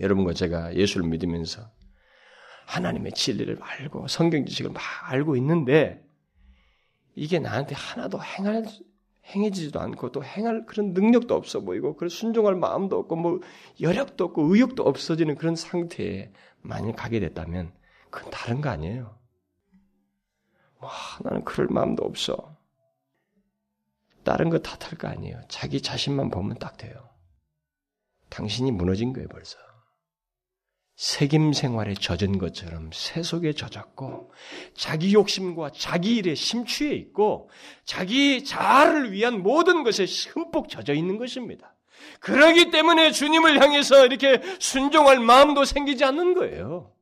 S1: 여러분과 제가 예수를 믿으면서 하나님의 진리를 알고 성경 지식을 막 알고 있는데 이게 나한테 하나도 행할 행해지지도 않고 또 행할 그런 능력도 없어 보이고 그런 순종할 마음도 없고 뭐 여력도 없고 의욕도 없어지는 그런 상태에 만일 가게 됐다면 그건 다른 거 아니에요. 뭐 나는 그럴 마음도 없어. 다른 거 탓할 거 아니에요. 자기 자신만 보면 딱 돼요. 당신이 무너진 거예요, 벌써. 책임 생활에 젖은 것처럼 세속에 젖었고 자기 욕심과 자기 일에 심취해 있고 자기 자아를 위한 모든 것에 흠뻑 젖어 있는 것입니다. 그러기 때문에 주님을 향해서 이렇게 순종할 마음도 생기지 않는 거예요.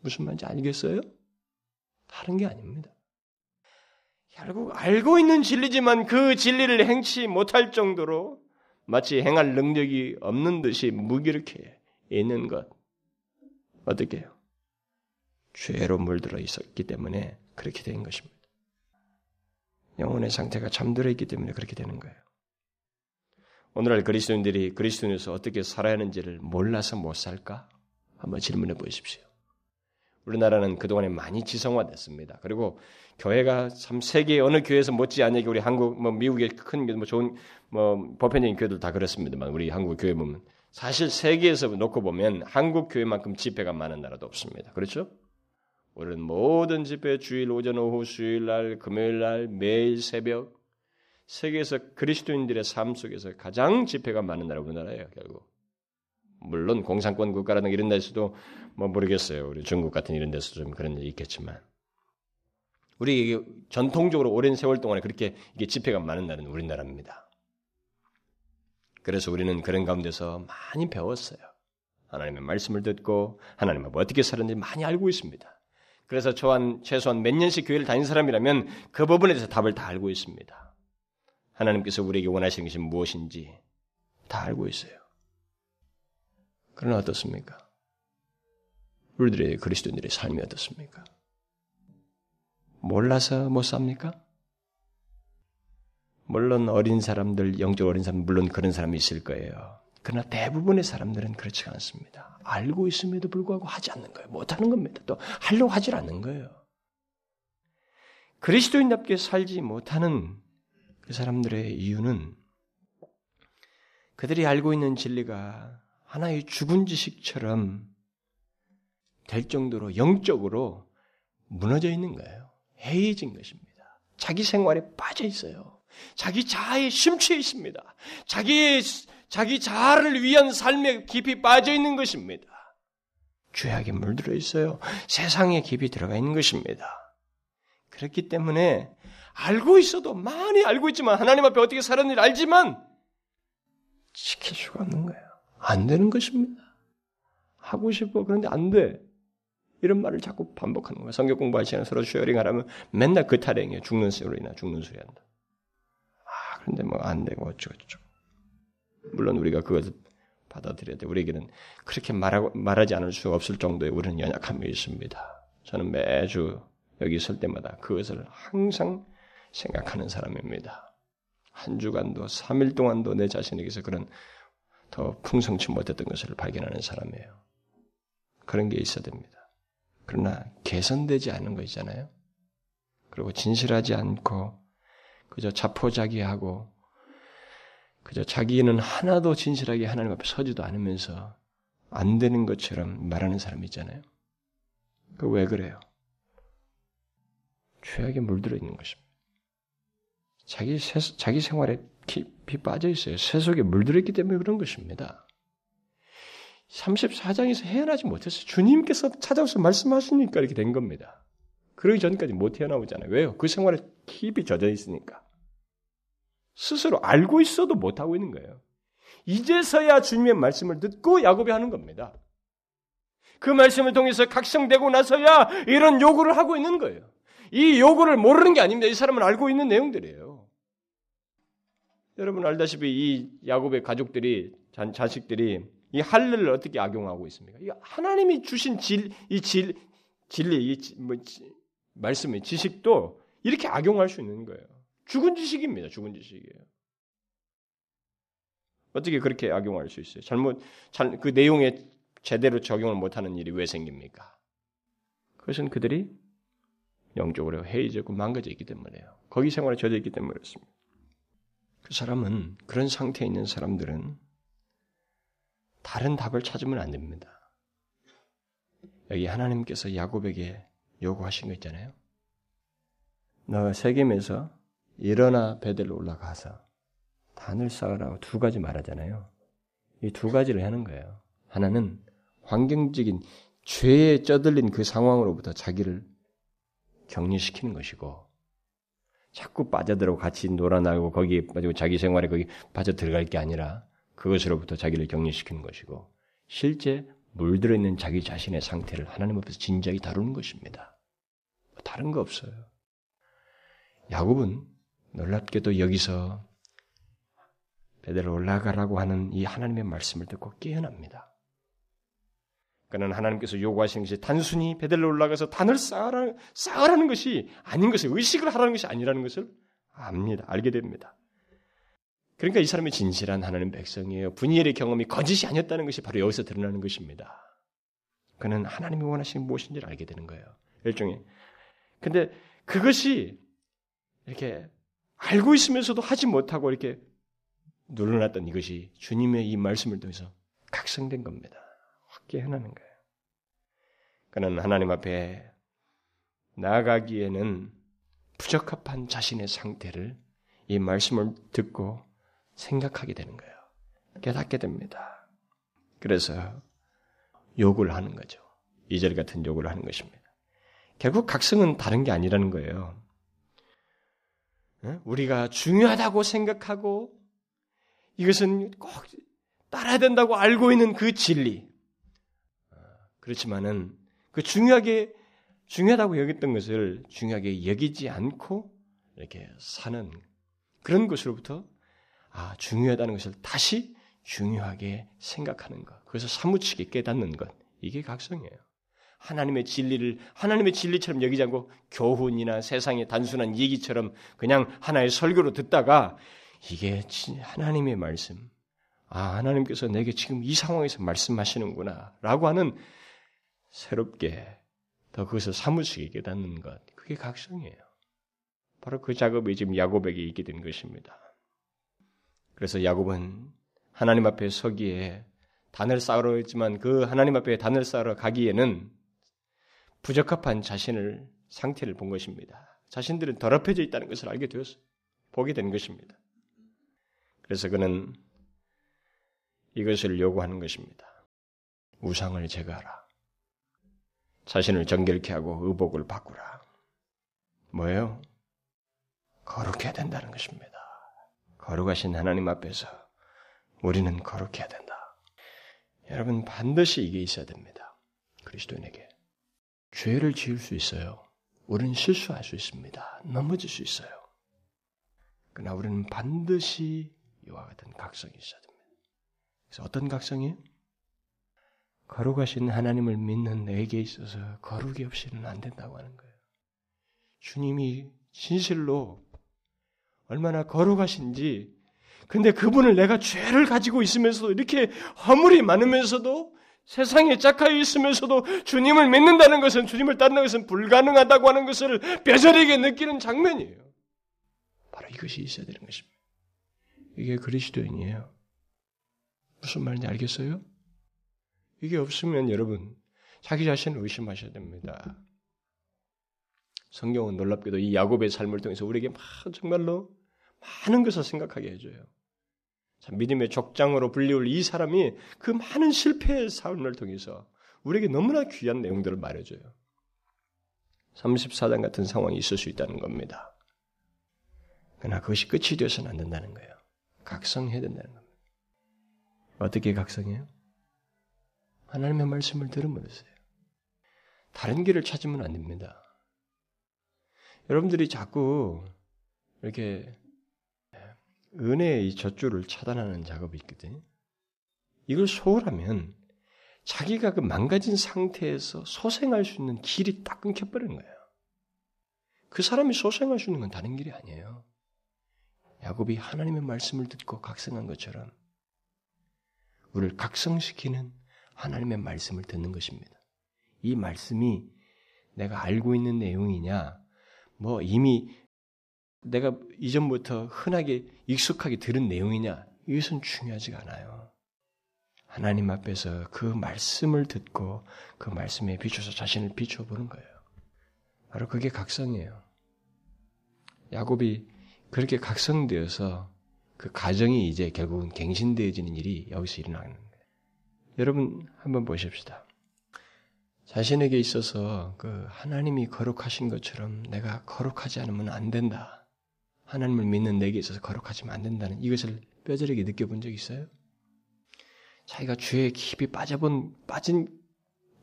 S1: 무슨 말인지 알겠어요? 다른 게 아닙니다. 결국 알고 있는 진리지만 그 진리를 행치 못할 정도로 마치 행할 능력이 없는 듯이 무기력해 있는 것. 어떻게 해요? 죄로 물들어 있었기 때문에 그렇게 된 것입니다. 영혼의 상태가 잠들어 있기 때문에 그렇게 되는 거예요. 오늘날 그리스도인들이 그리스도인에서 어떻게 살아야 하는지를 몰라서 못 살까? 한번 질문해 보십시오. 우리나라는 그동안에 많이 지성화됐습니다. 그리고 교회가 참 세계 어느 교회에서 못지않게 우리 한국 뭐 미국의 큰뭐 좋은 뭐 보편적인 교회들 다 그렇습니다만 우리 한국 교회 보면 사실 세계에서 놓고 보면 한국 교회만큼 집회가 많은 나라도 없습니다. 그렇죠? 우리는 모든 집회 주일 오전 오후 수요일 날 금요일 날 매일 새벽 세계에서 그리스도인들의 삶 속에서 가장 집회가 많은 나라 우리나라예요 결국. 물론 공산권 국가라는 이런 데서도 뭐 모르겠어요. 우리 중국 같은 이런 데서 좀 그런 일이 있겠지만 우리 전통적으로 오랜 세월 동안에 그렇게 이게 집회가 많은 나라는 우리나라입니다. 그래서 우리는 그런 가운데서 많이 배웠어요. 하나님의 말씀을 듣고 하나님과 어떻게 살았는지 많이 알고 있습니다. 그래서 저한 최소한 몇 년씩 교회를 다닌 사람이라면 그 부분에 대해서 답을 다 알고 있습니다. 하나님께서 우리에게 원하시는 것이 무엇인지 다 알고 있어요. 그러나 어떻습니까? 우리들의 그리스도인들의 삶이 어떻습니까? 몰라서 못 삽니까? 물론 어린 사람들, 영적 어린 사람, 물론 그런 사람이 있을 거예요. 그러나 대부분의 사람들은 그렇지 않습니다. 알고 있음에도 불구하고 하지 않는 거예요. 못 하는 겁니다. 또 하려고 하질 않는 거예요. 그리스도인답게 살지 못하는 그 사람들의 이유는 그들이 알고 있는 진리가 하나의 죽은 지식처럼 될 정도로 영적으로 무너져 있는 거예요. 해이해진 것입니다. 자기 생활에 빠져 있어요. 자기 자아에 심취해 있습니다. 자기 자기 자아를 위한 삶에 깊이 빠져 있는 것입니다. 죄악에 물들어 있어요. 세상에 깊이 들어가 있는 것입니다. 그렇기 때문에 알고 있어도 많이 알고 있지만 하나님 앞에 어떻게 살았는지 알지만 지킬 수가 없는 거예요. 안 되는 것입니다. 하고 싶어. 그런데 안 돼. 이런 말을 자꾸 반복하는 거예요. 성경 공부할 시간에 서로 sharing 하라면 맨날 그 타령이에요. 죽는 소리나 죽는 소리 한다. 아, 그런데 뭐 안 되고 어쩌고저쩌고. 물론 우리가 그것을 받아들여야 돼. 우리에게는 그렇게 말하고, 말하지 않을 수 없을 정도의 우리는 연약함이 있습니다. 저는 매주 여기 있을 때마다 그것을 항상 생각하는 사람입니다. 한 주간도, 3일 동안도 내 자신에게서 그런 더 풍성치 못했던 것을 발견하는 사람이에요. 그런 게 있어야 됩니다. 그러나 개선되지 않은 거 있잖아요. 그리고 진실하지 않고 그저 자포자기하고 그저 자기는 하나도 진실하게 하나님 앞에 서지도 않으면서 안 되는 것처럼 말하는 사람 있잖아요. 그 왜 그래요? 죄악에 물들어 있는 것입니다. 자기 세, 자기 생활에 깊이 빠져 있어요. 세속에 물들었기 때문에 그런 것입니다. 34장에서 헤어나지 못했어요. 주님께서 찾아오셔서 말씀하시니까 이렇게 된 겁니다. 그러기 전까지 못 헤어나오잖아요. 왜요? 그 생활에 깊이 젖어 있으니까. 스스로 알고 있어도 못하고 있는 거예요. 이제서야 주님의 말씀을 듣고 야곱이 하는 겁니다. 그 말씀을 통해서 각성되고 나서야 이런 요구를 하고 있는 거예요. 이 요구를 모르는 게 아닙니다. 이 사람은 알고 있는 내용들이에요. 여러분 알다시피 이 야곱의 가족들이 자식들이 이 할례를 어떻게 악용하고 있습니까? 이 하나님이 주신 질, 이 질, 진리, 이 뭐, 말씀의 지식도 이렇게 악용할 수 있는 거예요. 죽은 지식입니다. 죽은 지식이에요. 어떻게 그렇게 악용할 수 있어요? 잘못, 잘, 그 내용에 제대로 적용을 못하는 일이 왜 생깁니까? 그것은 그들이 영적으로 해이졌고 망가져 있기 때문에요. 거기 생활에 젖어 있기 때문에 그렇습니다. 그 사람은 그런 상태에 있는 사람들은 다른 답을 찾으면 안 됩니다. 여기 하나님께서 야곱에게 요구하신 거 있잖아요. 너 세겜에서 일어나 베델로 올라가서 단을 쌓으라고 두 가지 말하잖아요. 이 두 가지를 하는 거예요. 하나는 환경적인 죄에 쩌들린 그 상황으로부터 자기를 격리시키는 것이고 자꾸 빠져들어 같이 놀아나고 거기에 빠지고 자기 생활에 거기 빠져 들어갈 게 아니라 그것으로부터 자기를 격리시키는 것이고 실제 물들어 있는 자기 자신의 상태를 하나님 앞에서 진지하게 다루는 것입니다. 뭐 다른 거 없어요. 야곱은 놀랍게도 여기서 베델로 올라가라고 하는 이 하나님의 말씀을 듣고 깨어납니다. 그는 하나님께서 요구하시는 것이 단순히 베델로 올라가서 단을 쌓으라, 쌓으라는 것이 아닌 것을 의식을 하라는 것이 아니라는 것을 압니다. 알게 됩니다. 그러니까 이 사람이 진실한 하나님 백성이에요. 분이엘의 경험이 거짓이 아니었다는 것이 바로 여기서 드러나는 것입니다. 그는 하나님이 원하시는 무엇인지를 알게 되는 거예요. 일종의. 근데 그것이 이렇게 알고 있으면서도 하지 못하고 이렇게 눌러놨던 이것이 주님의 이 말씀을 통해서 각성된 겁니다. 확게 해나는 거예요. 그는 하나님 앞에 나아가기에는 부적합한 자신의 상태를 이 말씀을 듣고 생각하게 되는 거예요. 깨닫게 됩니다. 그래서 욕을 하는 거죠. 이절 같은 욕을 하는 것입니다. 결국 각성은 다른 게 아니라는 거예요. 우리가 중요하다고 생각하고 이것은 꼭 따라야 된다고 알고 있는 그 진리. 그렇지만은 그 중요하게 중요하다고 여겼던 것을 중요하게 여기지 않고 이렇게 사는 그런 것으로부터 아, 중요하다는 것을 다시 중요하게 생각하는 것. 그래서 사무치게 깨닫는 것. 이게 각성이에요. 하나님의 진리를 하나님의 진리처럼 여기지 않고 교훈이나 세상의 단순한 얘기처럼 그냥 하나의 설교로 듣다가 이게 하나님의 말씀. 아, 하나님께서 내게 지금 이 상황에서 말씀하시는구나. 라고 하는 새롭게 더 그것을 사무치게 깨닫는 것. 그게 각성이에요. 바로 그 작업이 지금 야곱에게 있게 된 것입니다. 그래서 야곱은 하나님 앞에 서기에 단을 쌓으러 했지만 그 하나님 앞에 단을 쌓으러 가기에는 부적합한 자신을 상태를 본 것입니다. 자신들은 더럽혀져 있다는 것을 알게 되었어 보게 된 것입니다. 그래서 그는 이것을 요구하는 것입니다. 우상을 제거하라. 자신을 정결케 하고 의복을 바꾸라. 뭐예요? 거룩해야 된다는 것입니다. 거룩하신 하나님 앞에서 우리는 거룩해야 된다. 여러분 반드시 이게 있어야 됩니다. 그리스도인에게 죄를 지을 수 있어요. 우리는 실수할 수 있습니다. 넘어질 수 있어요. 그러나 우리는 반드시 이와 같은 각성이 있어야 됩니다. 그래서 어떤 각성이에요? 거룩하신 하나님을 믿는 내게 있어서 거룩이 없이는 안 된다고 하는 거예요. 주님이 진실로 얼마나 거룩하신지. 근데 그분을 내가 죄를 가지고 있으면서도 이렇게 허물이 많으면서도 세상에 짝하여 있으면서도 주님을 믿는다는 것은 주님을 따르는 것은 불가능하다고 하는 것을 뼈저리게 느끼는 장면이에요. 바로 이것이 있어야 되는 것입니다. 이게 그리스도인이에요. 무슨 말인지 알겠어요? 이게 없으면 여러분 자기 자신을 의심하셔야 됩니다. 성경은 놀랍게도 이 야곱의 삶을 통해서 우리에게 막 정말로 많은 것을 생각하게 해줘요. 믿음의 족장으로 불리울 이 사람이 그 많은 실패의 삶을 통해서 우리에게 너무나 귀한 내용들을 말해줘요. 34장 같은 상황이 있을 수 있다는 겁니다. 그러나 그것이 끝이 되어서는 안 된다는 거예요. 각성해야 된다는 겁니다. 어떻게 각성해요? 하나님의 말씀을 들음으로써요. 다른 길을 찾으면 안 됩니다. 여러분들이 자꾸 이렇게 은혜의 이 젖줄을 차단하는 작업이 있거든요. 이걸 소홀하면 자기가 그 망가진 상태에서 소생할 수 있는 길이 딱 끊겨버리는 거예요. 그 사람이 소생할 수 있는 건 다른 길이 아니에요. 야곱이 하나님의 말씀을 듣고 각성한 것처럼 우리를 각성시키는 하나님의 말씀을 듣는 것입니다. 이 말씀이 내가 알고 있는 내용이냐, 뭐 이미 내가 이전부터 흔하게 익숙하게 들은 내용이냐, 이것은 중요하지가 않아요. 하나님 앞에서 그 말씀을 듣고 그 말씀에 비춰서 자신을 비춰보는 거예요. 바로 그게 각성이에요. 야곱이 그렇게 각성되어서 그 가정이 이제 결국은 갱신되어지는 일이 여기서 일어나는 거예요. 여러분 한번 보십시다. 자신에게 있어서 그 하나님이 거룩하신 것처럼 내가 거룩하지 않으면 안 된다. 하나님을 믿는 내게 있어서 거룩하지면 안 된다는 이것을 뼈저리게 느껴본 적 있어요? 자기가 죄에 깊이 빠져본 빠진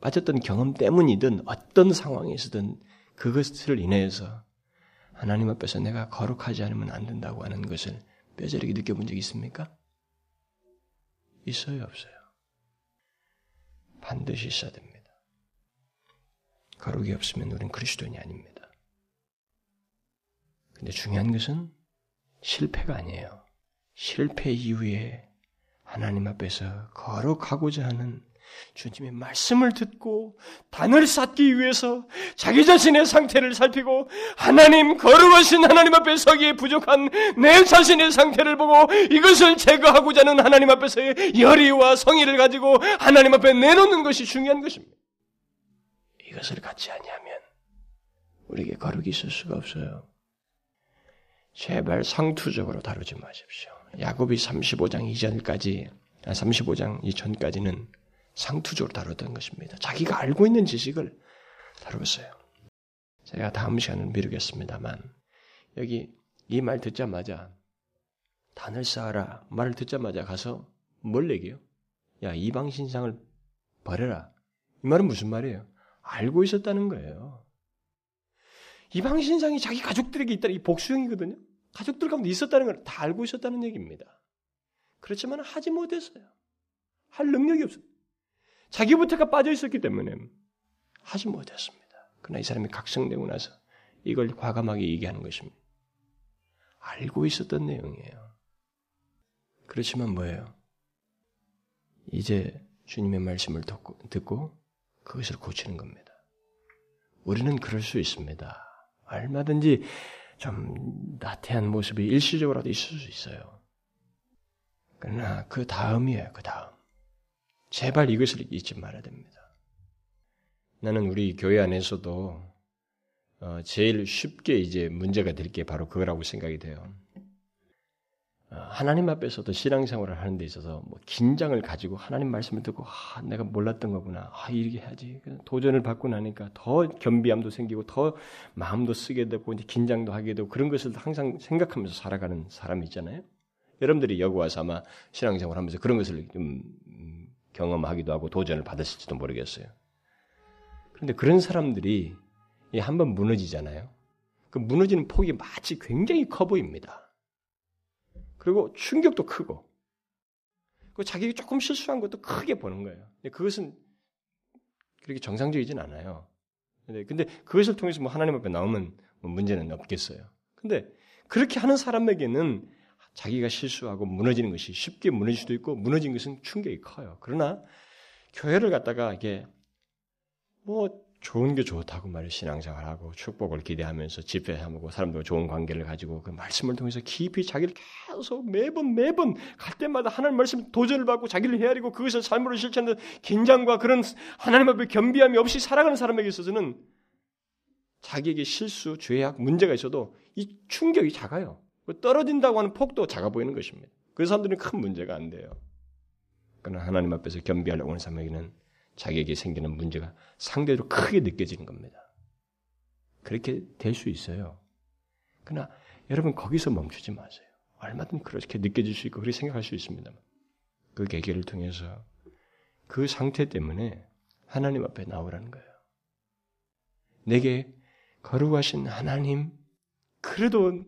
S1: 빠졌던 경험 때문이든 어떤 상황에서든 그것을 인해서 하나님 앞에서 내가 거룩하지 않으면 안 된다고 하는 것을 뼈저리게 느껴본 적 있습니까? 있어요, 없어요? 반드시 있어야 됩니다. 거룩이 없으면 우리는 그리스도인이 아닙니다. 근데 중요한 것은 실패가 아니에요. 실패 이후에 하나님 앞에서 거룩하고자 하는 주님의 말씀을 듣고 단을 쌓기 위해서 자기 자신의 상태를 살피고 하나님 거룩하신 하나님 앞에 서기에 부족한 내 자신의 상태를 보고 이것을 제거하고자 하는 하나님 앞에서의 열의와 성의를 가지고 하나님 앞에 내놓는 것이 중요한 것입니다. 이것을 갖지 아니하면 우리에게 거룩이 있을 수가 없어요. 제발 상투적으로 다루지 마십시오. 야곱이 35장 이전까지 35장 이전까지는 상투적으로 다뤘던 것입니다. 자기가 알고 있는 지식을 다루었어요. 제가 다음 시간을 미루겠습니다만 여기 이 말 듣자마자 단을 쌓아라 말을 듣자마자 가서 뭘 얘기해요? 야 이방 신상을 버려라. 이 말은 무슨 말이에요? 알고 있었다는 거예요. 이방 신상이 자기 가족들에게 있다는 이 복수형이거든요. 가족들 가운데 있었다는 걸 다 알고 있었다는 얘기입니다. 그렇지만 하지 못했어요. 할 능력이 없어요. 자기부터가 빠져 있었기 때문에 하지 못했습니다. 그러나 이 사람이 각성되고 나서 이걸 과감하게 얘기하는 것입니다. 알고 있었던 내용이에요. 그렇지만 뭐예요? 이제 주님의 말씀을 듣고, 듣고 그것을 고치는 겁니다. 우리는 그럴 수 있습니다. 얼마든지 좀 나태한 모습이 일시적으로라도 있을 수 있어요. 그러나 그 다음이에요, 그 다음. 제발 이것을 잊지 말아야 됩니다. 나는 우리 교회 안에서도 어, 제일 쉽게 이제 문제가 될 게 바로 그거라고 생각이 돼요. 어, 하나님 앞에서도 신앙생활을 하는 데 있어서 뭐 긴장을 가지고 하나님 말씀을 듣고 아, 내가 몰랐던 거구나. 아, 이렇게 해야지. 도전을 받고 나니까 더 겸비함도 생기고 더 마음도 쓰게 되고 이제 긴장도 하게 되고 그런 것을 항상 생각하면서 살아가는 사람이 있잖아요. 여러분들이 여기 와서 아마 신앙생활 하면서 그런 것을 좀 음, 경험하기도 하고 도전을 받으실지도 모르겠어요. 그런데 그런 사람들이 한번 무너지잖아요. 그 무너지는 폭이 마치 굉장히 커 보입니다. 그리고 충격도 크고, 그 자기가 조금 실수한 것도 크게 보는 거예요. 그것은 그렇게 정상적이진 않아요. 근데 그것을 통해서 뭐 하나님 앞에 나오면 뭐 문제는 없겠어요. 근데 그렇게 하는 사람에게는 자기가 실수하고 무너지는 것이 쉽게 무너질 수도 있고 무너진 것은 충격이 커요. 그러나 교회를 갖다가 이게 뭐 좋은 게 좋다고 말해 신앙생활 하고 축복을 기대하면서 집회하고 사람들과 좋은 관계를 가지고 그 말씀을 통해서 깊이 자기를 계속 매번 매번 갈 때마다 하나님 말씀 도전을 받고 자기를 헤아리고 그것을 삶으로 실천하는 긴장과 그런 하나님 앞에 겸비함이 없이 살아가는 사람에게 있어서는 자기에게 실수, 죄악, 문제가 있어도 이 충격이 작아요. 떨어진다고 하는 폭도 작아 보이는 것입니다. 그 사람들은 큰 문제가 안 돼요. 그러나 하나님 앞에서 겸비하려고 하는 사람에게는 자기에게 생기는 문제가 상대로 크게 느껴지는 겁니다. 그렇게 될 수 있어요. 그러나 여러분 거기서 멈추지 마세요. 얼마든 그렇게 느껴질 수 있고 그렇게 생각할 수 있습니다만 그 계기를 통해서 그 상태 때문에 하나님 앞에 나오라는 거예요. 내게 거룩하신 하나님, 그래도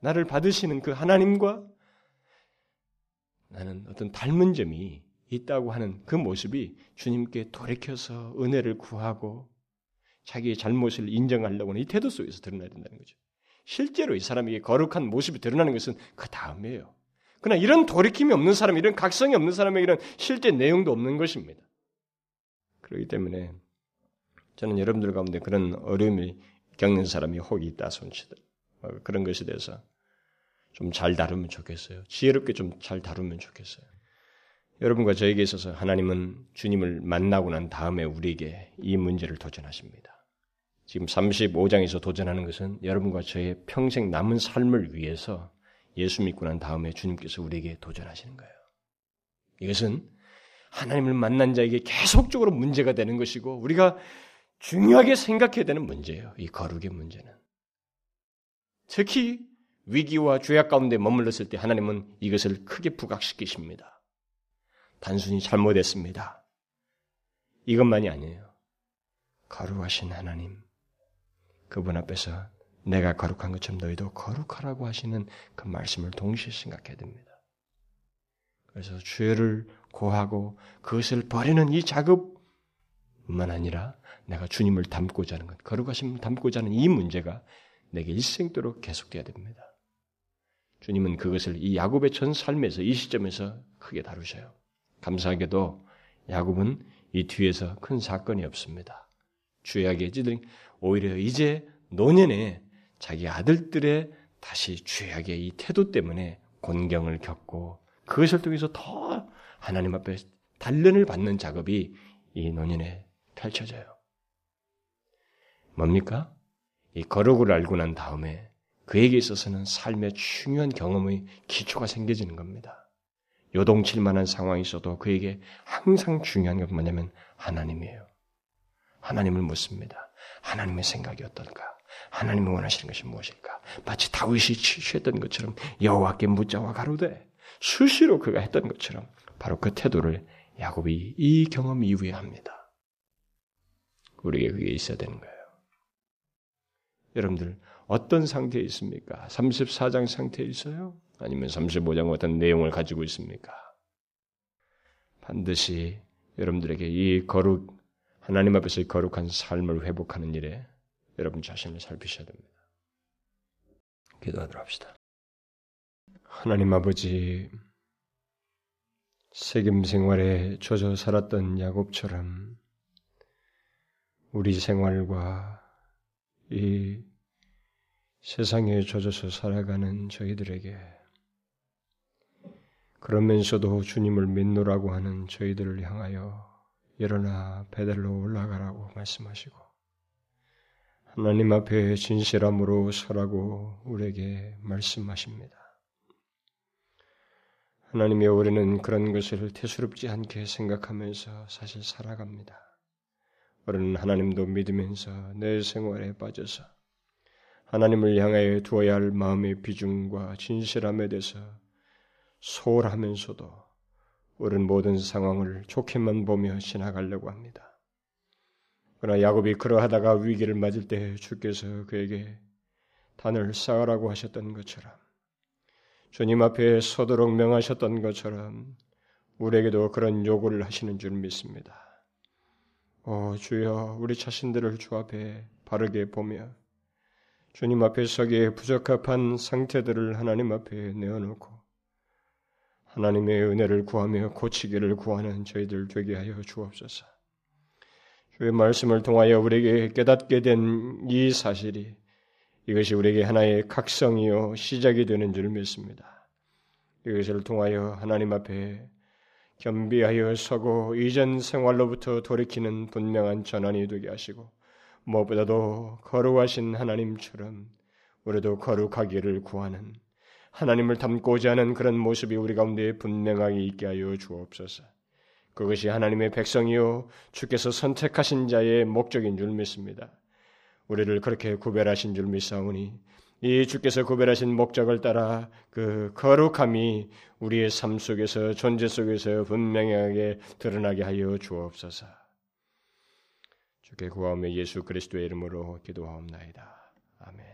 S1: 나를 받으시는 그 하나님과 나는 어떤 닮은 점이 있다고 하는 그 모습이 주님께 돌이켜서 은혜를 구하고 자기의 잘못을 인정하려고 하는 이 태도 속에서 드러나야 된다는 거죠. 실제로 이 사람에게 거룩한 모습이 드러나는 것은 그 다음이에요. 그러나 이런 돌이킴이 없는 사람, 이런 각성이 없는 사람에게는 실제 내용도 없는 것입니다. 그렇기 때문에 저는 여러분들 가운데 그런 어려움이 겪는 사람이 혹이 있다 손치들 어, 그런 것에 대해서 좀 잘 다루면 좋겠어요. 지혜롭게 좀 잘 다루면 좋겠어요. 여러분과 저에게 있어서 하나님은 주님을 만나고 난 다음에 우리에게 이 문제를 도전하십니다. 지금 35장에서 도전하는 것은 여러분과 저의 평생 남은 삶을 위해서 예수 믿고 난 다음에 주님께서 우리에게 도전하시는 거예요. 이것은 하나님을 만난 자에게 계속적으로 문제가 되는 것이고 우리가 중요하게 생각해야 되는 문제예요. 이 거룩의 문제는. 특히 위기와 죄악 가운데 머물렀을 때 하나님은 이것을 크게 부각시키십니다. 단순히 잘못했습니다. 이것만이 아니에요. 거룩하신 하나님, 그분 앞에서 내가 거룩한 것처럼 너희도 거룩하라고 하시는 그 말씀을 동시에 생각해야 됩니다. 그래서 죄를 고하고 그것을 버리는 이 작업뿐만 아니라 내가 주님을 닮고자 하는 것, 거룩하심을 닮고자 하는 이 문제가 내게 일생도록 계속돼야 됩니다. 주님은 그것을 이 야곱의 전 삶에서 이 시점에서 크게 다루셔요. 감사하게도 야곱은 이 뒤에서 큰 사건이 없습니다. 주야의 찌들 오히려 이제 노년에 자기 아들들의 다시 죄악의 이 태도 때문에 곤경을 겪고 그것을 통해서 더 하나님 앞에 단련을 받는 작업이 이 노년에 펼쳐져요. 뭡니까? 이 거룩을 알고 난 다음에 그에게 있어서는 삶의 중요한 경험의 기초가 생겨지는 겁니다. 요동칠 만한 상황이 있어도 그에게 항상 중요한 게 뭐냐면 하나님이에요. 하나님을 묻습니다. 하나님의 생각이 어떨까? 하나님이 원하시는 것이 무엇일까? 마치 다윗이 취했던 것처럼 여호와께 묻자와 가로되 수시로 그가 했던 것처럼 바로 그 태도를 야곱이 이 경험 이후에 합니다. 우리에게 그게 있어야 되는 거예요. 여러분들 어떤 상태에 있습니까? 34장 상태에 있어요? 아니면 35장 어떤 내용을 가지고 있습니까? 반드시 여러분들에게 이 거룩 하나님 앞에서 거룩한 삶을 회복하는 일에 여러분 자신을 살피셔야 됩니다. 기도하도록 합시다. 하나님 아버지 세금 생활에 젖어 살았던 야곱처럼 우리 생활과 이 세상에 젖어서 살아가는 저희들에게 그러면서도 주님을 믿노라고 하는 저희들을 향하여 일어나 베델로 올라가라고 말씀하시고 하나님 앞에 진실함으로 서라고 우리에게 말씀하십니다. 하나님의 우리는 그런 것을 태수롭지 않게 생각하면서 사실 살아갑니다. 우리는 하나님도 믿으면서 내 생활에 빠져서 하나님을 향하여 두어야 할 마음의 비중과 진실함에 대해서 소홀하면서도 우리는 모든 상황을 좋게만 보며 지나가려고 합니다. 그러나 야곱이 그러하다가 위기를 맞을 때 주께서 그에게 단을 쌓으라고 하셨던 것처럼 주님 앞에 서도록 명하셨던 것처럼 우리에게도 그런 요구를 하시는 줄 믿습니다. 오 주여 우리 자신들을 주 앞에 바르게 보며 주님 앞에 서기에 부적합한 상태들을 하나님 앞에 내어놓고 하나님의 은혜를 구하며 고치기를 구하는 저희들 되게 하여 주옵소서. 주의 말씀을 통하여 우리에게 깨닫게 된 이 사실이 이것이 우리에게 하나의 각성이요 시작이 되는 줄 믿습니다. 이것을 통하여 하나님 앞에 겸비하여 서고 이전 생활로부터 돌이키는 분명한 전환이 되게 하시고 무엇보다도 거룩하신 하나님처럼 우리도 거룩하기를 구하는 하나님을 닮고자 하는 그런 모습이 우리 가운데 분명하게 있게 하여 주옵소서. 그것이 하나님의 백성이요 주께서 선택하신 자의 목적인 줄 믿습니다. 우리를 그렇게 구별하신 줄 믿사오니 이 주께서 구별하신 목적을 따라 그 거룩함이 우리의 삶 속에서 존재 속에서 분명하게 드러나게 하여 주옵소서. 주께 구하며 예수 그리스도의 이름으로 기도하옵나이다. 아멘.